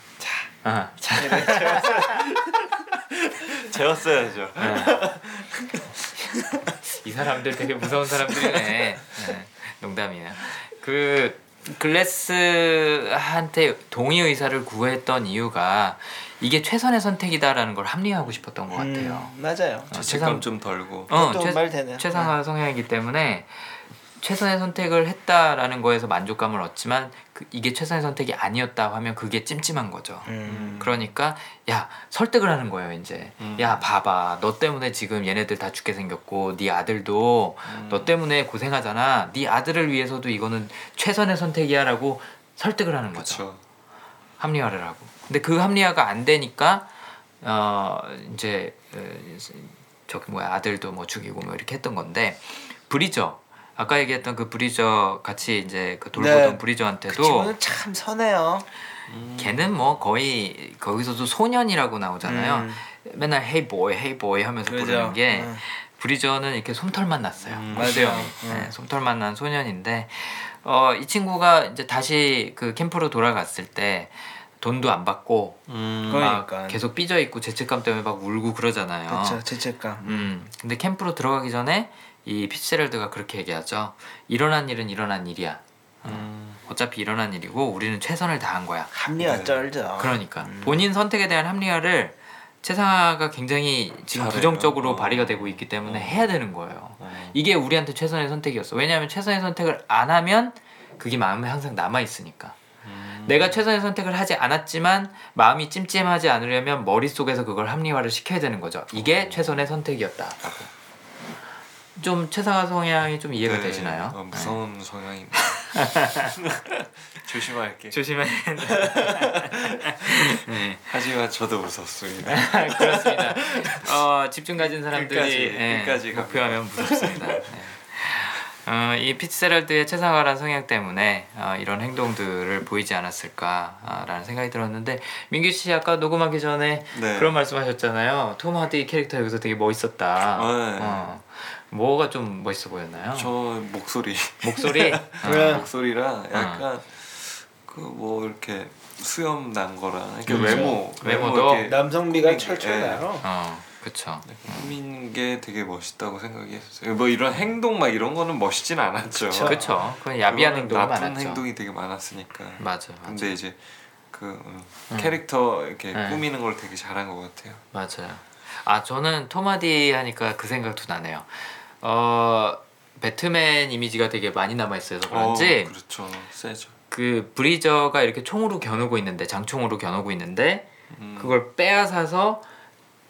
아, 자, [laughs] 재웠어야죠. [laughs] 이 사람들 되게 무서운 사람들이네. 네, 농담이에요. 그 글래스한테 동의 의사를 구했던 이유가 이게 최선의 선택이다라는 걸 합리화하고 싶었던 것 같아요. 음, 맞아요. 어, 죄책감 좀 덜고. 어, 말 되네요. 최상화 성향이기 때문에 최선의 선택을 했다라는 거에서 만족감을 얻지만 그, 이게 최선의 선택이 아니었다 하면 그게 찜찜한 거죠. 음. 그러니까 야 설득을 하는 거예요 이제 음. 야 봐봐 너 때문에 지금 얘네들 다 죽게 생겼고 네 아들도 음. 너 때문에 고생하잖아 네 아들을 위해서도 이거는 최선의 선택이야라고 설득을 하는 거죠 그렇죠. 합리화를 하고 근데 그 합리화가 안 되니까 어 이제 어, 저기 뭐야 아들도 뭐 죽이고 뭐 이렇게 했던 건데 브리저 아까 얘기했던 그 브리저 같이 이제 그 돌보던 네. 그 브리저한테도 친구는 참 선해요. 걔는 뭐 거의 거기서도 소년이라고 나오잖아요. 음. 맨날 헤이 보이 헤이 보이 하면서 그죠. 부르는 게 음. 브리저는 이렇게 솜털만 났어요. 음. 맞아요. 음. 네, 솜털만 난 소년인데 어, 이 친구가 이제 다시 그 캠프로 돌아갔을 때 돈도 안 받고 음. 막 그러니까. 계속 삐져 있고 죄책감 때문에 막 울고 그러잖아요. 그렇죠. 죄책감. 음. 근데 캠프로 들어가기 전에 이 피츠제럴드가 그렇게 얘기하죠. 일어난 일은 일어난 일이야. 음. 어차피 일어난 일이고 우리는 최선을 다한 거야. 합리화 네. 쩔죠. 그러니까 본인 선택에 대한 합리화를 최상화가 굉장히 지금 잘해요. 부정적으로 어. 발휘가 되고 있기 때문에 어. 해야 되는 거예요. 어. 이게 우리한테 최선의 선택이었어. 왜냐하면 최선의 선택을 안 하면 그게 마음에 항상 남아 있으니까. 음. 내가 최선의 선택을 하지 않았지만 마음이 찜찜하지 않으려면 머릿속에서 그걸 합리화를 시켜야 되는 거죠. 이게 최선의 선택이었다라고. 좀 최상화 성향이 좀 이해가 네. 되시나요? 어, 무서운 성향입니다. 조심할게. 네. 조심해. 네. 하지만 저도 웃었습니다. [laughs] 그렇습니다. [laughs] 어, 집중 가진 사람들이 끝까지, 예, 끝까지 목표하면 무섭습니다. 네. 어, 이 피츠제럴드의 최상화란 성향 때문에 어, 이런 행동들을 보이지 않았을까라는 생각이 들었는데 민규 씨 아까 녹음하기 전에 네. 그런 말씀하셨잖아요. 톰 하디 캐릭터 여기서 되게 멋있었다. 네. 어, 뭐가 좀 멋있어 보였나요? 저 목소리 목소리. [laughs] 어, 목소리랑 약간 그 뭐 이렇게 수염 난 거랑 이렇게 음. 외모 외모도 이렇게 남성미가 꾸민 게, 철철 예. 나요. 어, 그쵸. 꾸민 게 되게 멋있다고 생각이 했어요. 뭐 이런 행동 막 이런 거는 멋있진 않았죠. 그쵸. 그쵸. 그건 야비한 행동이 나쁜 많았죠. 행동이 되게 많았으니까. 맞아, 맞아. 근데 이제 그 음, 음. 캐릭터 이렇게 네. 꾸미는 걸 되게 잘한 것 같아요. 맞아요. 아 저는 토마디 하니까 그 생각도 나네요. 어 배트맨 이미지가 되게 많이 남아 있어서 그런지 어, 그렇죠. 세죠. 그 브리저가 이렇게 총으로 겨누고 있는데 장총으로 겨누고 있는데 음. 그걸 빼앗아서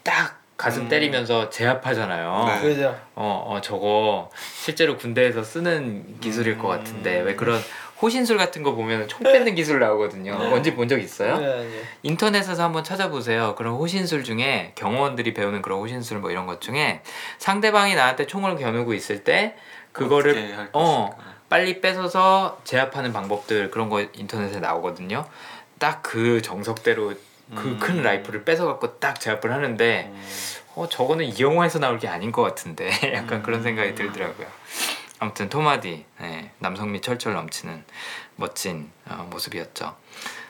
딱 가슴 음. 때리면서 제압하잖아요. 네. 그죠. 어, 어 저거 실제로 군대에서 쓰는 기술일 것 음. 같은데 왜 그런 호신술 같은 거 보면 총 뺏는 기술 나오거든요. 네. 뭔지 본적 있어요? 네, 네. 인터넷에서 한번 찾아보세요. 그런 호신술 중에 경호원들이 배우는 그런 호신술 뭐 이런 것 중에 상대방이 나한테 총을 겨누고 있을 때 그거를 할 어. 빨리 뺏어서 제압하는 방법들 그런 거 인터넷에 나오거든요. 딱 그 정석대로 그 음. 큰 라이플을 뺏어 갖고 딱 제압을 하는데 음. 어 저거는 이 영화에서 나올 게 아닌 것 같은데 [laughs] 약간 그런 생각이 들더라고요. 아무튼 토마디 네, 남성미 철철 넘치는 멋진 어, 모습이었죠.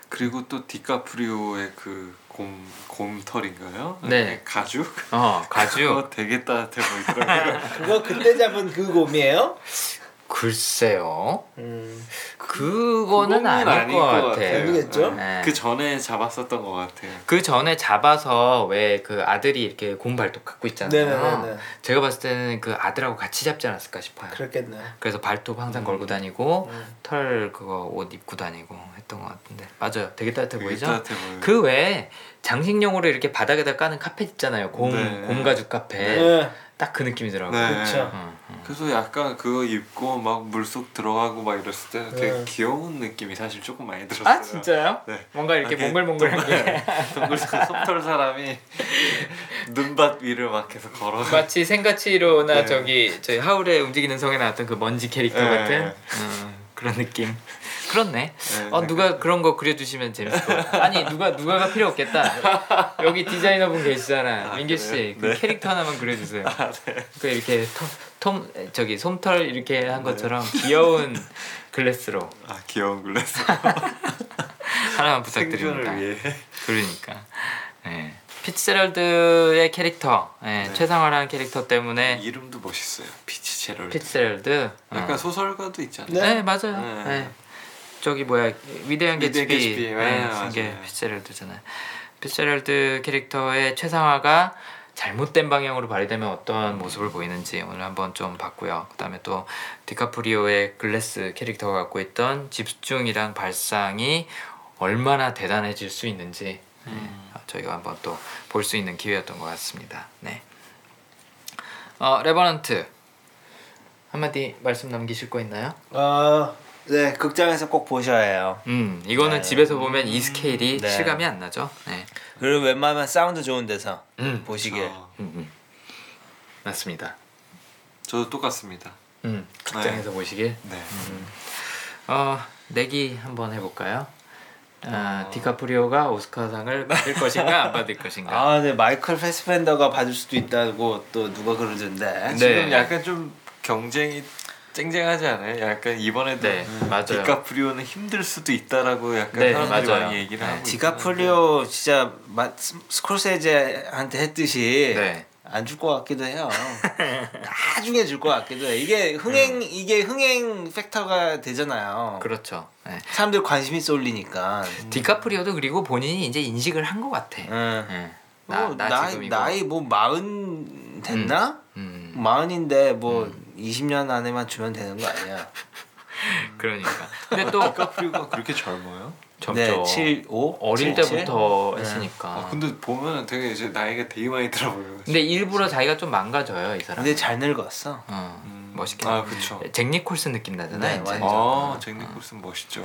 그리고 또 디카프리오의 그 곰, 곰털인가요? 네. 이렇게 가죽? 어 가죽 그거 [laughs] 되게 따뜻해 보이더라고요. [laughs] 그거 그때 잡은 그 곰이에요? 글쎄요. 음. 그거는 아닐 아닐 것 것 같아요. 같아요. 아니겠죠? 네. 그 전에 잡았었던 것 같아요. 그 전에 잡아서 왜 그 아들이 이렇게 곰 발톱 갖고 있잖아요. 네네네. 제가 봤을 때는 그 아들하고 같이 잡지 않았을까 싶어요. 그렇겠네. 그래서 발톱 항상 걸고 다니고 음. 털 그거 옷 입고 다니고 했던 것 같은데 맞아요. 되게 따뜻해 보이죠? 따뜻해 보여요. 그 외에 장식용으로 이렇게 바닥에다 까는 카펫 있잖아요. 곰 네. 곰 가죽 카펫. 네. 딱 그 느낌이더라고. 네. 그쵸. 어, 어. 그래서 약간 그거 입고 막 물속 들어가고 막 이랬을 때 되게 네. 귀여운 느낌이 사실 조금 많이 들었어요. 아 진짜요? 네. 뭔가 이렇게 이렇게 몽글몽글한 게 네. 동글동글 솜털 사람이 [laughs] 눈밭 위를 막 계속 걸어. 마치 생가치로나 네. 저기 저희 하울의 움직이는 성에 나왔던 그 먼지 캐릭터 네. 같은 어, 그런 느낌. 그렇네. 네, 어 누가 그런 거 그려주시면 재밌을 것 같아. 아니 누가 누가가 필요 없겠다. 여기 디자이너분 계시잖아, 아, 민규 씨. 그 네. 캐릭터 하나만 그려주세요. 아, 네. 그 이렇게 톰, 톰 저기 솜털 이렇게 한 것처럼 귀여운 글래스로 아 귀여운 글래스. [laughs] 하나만 부탁드립니다. 위해. 그러니까. 예. 피츠제럴드의 캐릭터, 예, 네. 최상화라는 캐릭터 때문에 이름도 멋있어요. 피치 제럴. 피츠제럴드. 약간 어. 소설가도 있잖아요. 네, 맞아요. 네. 네. 저기 뭐야 위대한 위대한 개츠비, 개츠비. 네, 네, 쓴게 맞아요. 피츠제럴드잖아요. 피츠제럴드 캐릭터의 최상화가 잘못된 방향으로 발휘되면 어떤 모습을 보이는지 오늘 한번 좀 봤고요. 그다음에 또 디카프리오의 글래스 캐릭터가 갖고 있던 집중이랑 발상이 얼마나 대단해질 수 있는지 네, 저희가 한번 또 볼 수 있는 기회였던 것 같습니다. 네. 어, 레버넌트 한마디 말씀 남기실 거 있나요? 어, 네 극장에서 꼭 보셔야 해요. 음, 이거는 네. 집에서 보면 이 스케일이 네. 실감이 안 나죠. 네. 그리고 웬만하면 사운드 좋은 데서 음, 보시길. 어, 음, 음. 맞습니다. 저도 똑같습니다. 음, 극장에서 보시길. 네. 어, 내기 한번 해볼까요? 아, 어. 디카프리오가 오스카상을 받을 것인가 안 받을 것인가. 아, 네 마이클 패스벤더가 받을 수도 있다고 또 누가 그러던데. 네. 지금 약간 좀 경쟁이 쟁쟁하지 않아요? 약간 이번에도 네, 맞아요. 디카프리오는 힘들 수도 있다라고 약간 네, 사람들이 맞아요. 많이 얘기를 네. 하고 디카프리오 진짜 마, 스- 스콜세지한테 했듯이 네. 안줄 것 같기도 해요. [laughs] 나중에 줄 것 같기도 해. 이게 흥행 이게 흥행 factor가 되잖아요. 그렇죠. 네. 사람들 관심이 쏠리니까. 디카프리오도 그리고 본인이 이제 인식을 한 것 같아. 응. 네. 나, 나, 나 나이 뭐 마흔 됐나? 음, 마흔인데 뭐 20년 안에만 주면 되는 거 아니야? [laughs] 그러니까. 근데 또 디카프리오가 그렇게 젊어요? 점점 네, 7, 5 어릴 때부터 했으니까. 아 근데 보면은 되게 이제 나이가 되게 많이 들어 보여요. 근데 일부러 자기가 좀 망가져요 이 사람. 근데 잘 늙었어. 어, 음. 멋있게. 아 그쵸. 잭 니콜슨 느낌 나잖아요. 네. 완전. 아, 잭 니콜슨 멋있죠.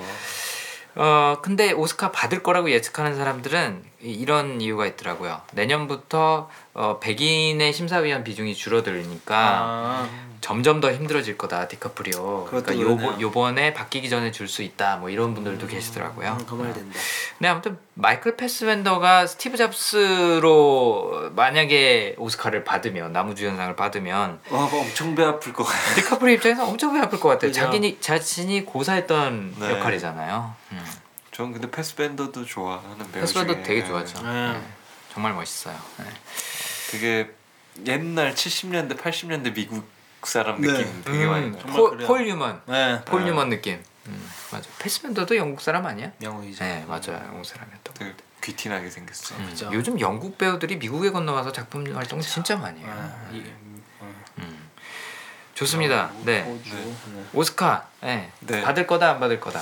어 근데 오스카 받을 거라고 예측하는 사람들은 이- 이런 이유가 있더라고요. 내년부터 어, 백인의 심사위원 비중이 줄어드니까 아, 점점 더 힘들어질 거다 디카프리오. 그러니까. 요번에 바뀌기 전에 줄 수 있다. 뭐 이런 분들도 계시더라고요. 음, 그 말 된다. 근데 아무튼 마이클 패스벤더가 스티브 잡스로 만약에 오스카를 받으면 남우주연상을 받으면 와 엄청 배 아플 것 같아요. 디카프리오 입장에서 엄청 배 아플 것 같아요. 자기가 자신이 고사했던 네. 역할이잖아요. 음. 전 근데 패스벤더도 좋아하는 배우 패스벤더 중에 되게 좋아하죠. 네. 네. 정말 멋있어요. 네. 되게 옛날 70년대 80년대 미국 사람 네. 느낌 되게 많이 음, 나요. 정말 폴, 그래요. 폴 뉴먼, 네. 폴 네. 뉴먼 느낌. 음, 맞아. 패스벤더도 영국 사람 아니야? 영국이죠. 네, 맞아요. 영국 사람이었던. 것 되게 귀티나게 생겼어. 음, 그죠. 요즘 영국 배우들이 미국에 건너와서 작품 활동 진짜 많이 해요. 네. 이- 음. 좋습니다. 네. 호주. 네. 네. 오스카 네. 네. 받을 거다 안 받을 거다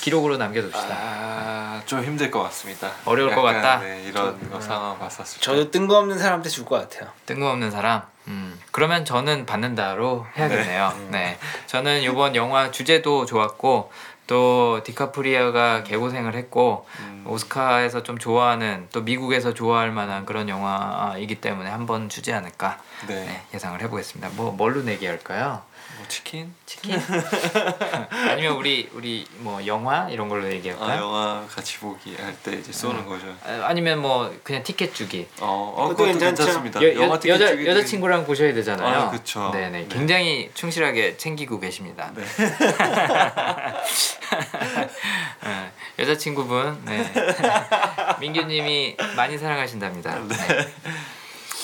기록으로 남겨둡시다 아, 좀 힘들 것 같습니다. 어려울 것 약간, 같다? 네, 이런 거 상황 봤었을 때. 저도 뜬금없는 사람한테 줄 것 같아요. 뜬금없는 사람 음. 그러면 저는 받는다로 해야겠네요 네. 저는 이번 영화 주제도 좋았고 또 디카프리오가 개고생을 했고 음, 오스카에서 좀 좋아하는 또 미국에서 좋아할 만한 그런 영화이기 때문에 한번 주지 않을까 네. 네, 예상을 해보겠습니다 뭐 뭘로 내기할까요? 뭐 치킨? 치킨? [laughs] 아니면 우리 우리 뭐 영화 이런 걸로 얘기할까요? 아, 영화 같이 보기 할 때 이제 쏘는 거죠. 아, 아니면 뭐 그냥 티켓 주기. 어, 어 그것도 괜찮죠. 괜찮습니다. 여, 영화 여, 티켓 여자 주기 여자 친구랑 보셔야 되잖아요. 아, 그쵸. 네네. 네. 굉장히 충실하게 챙기고 계십니다. 네. [laughs] 네, 여자 친구분, 네. [laughs] 민규 님이 많이 사랑하신답니다. 네.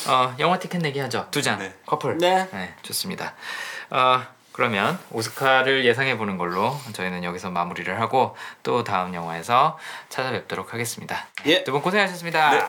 어 영화 티켓 내기 하죠. 두 장. 네. 커플. 네. 네, 좋습니다. 어, 그러면 오스카를 예상해 보는 걸로 저희는 여기서 마무리를 하고 또 다음 영화에서 찾아뵙도록 하겠습니다. 예. 두 분 고생하셨습니다. 네.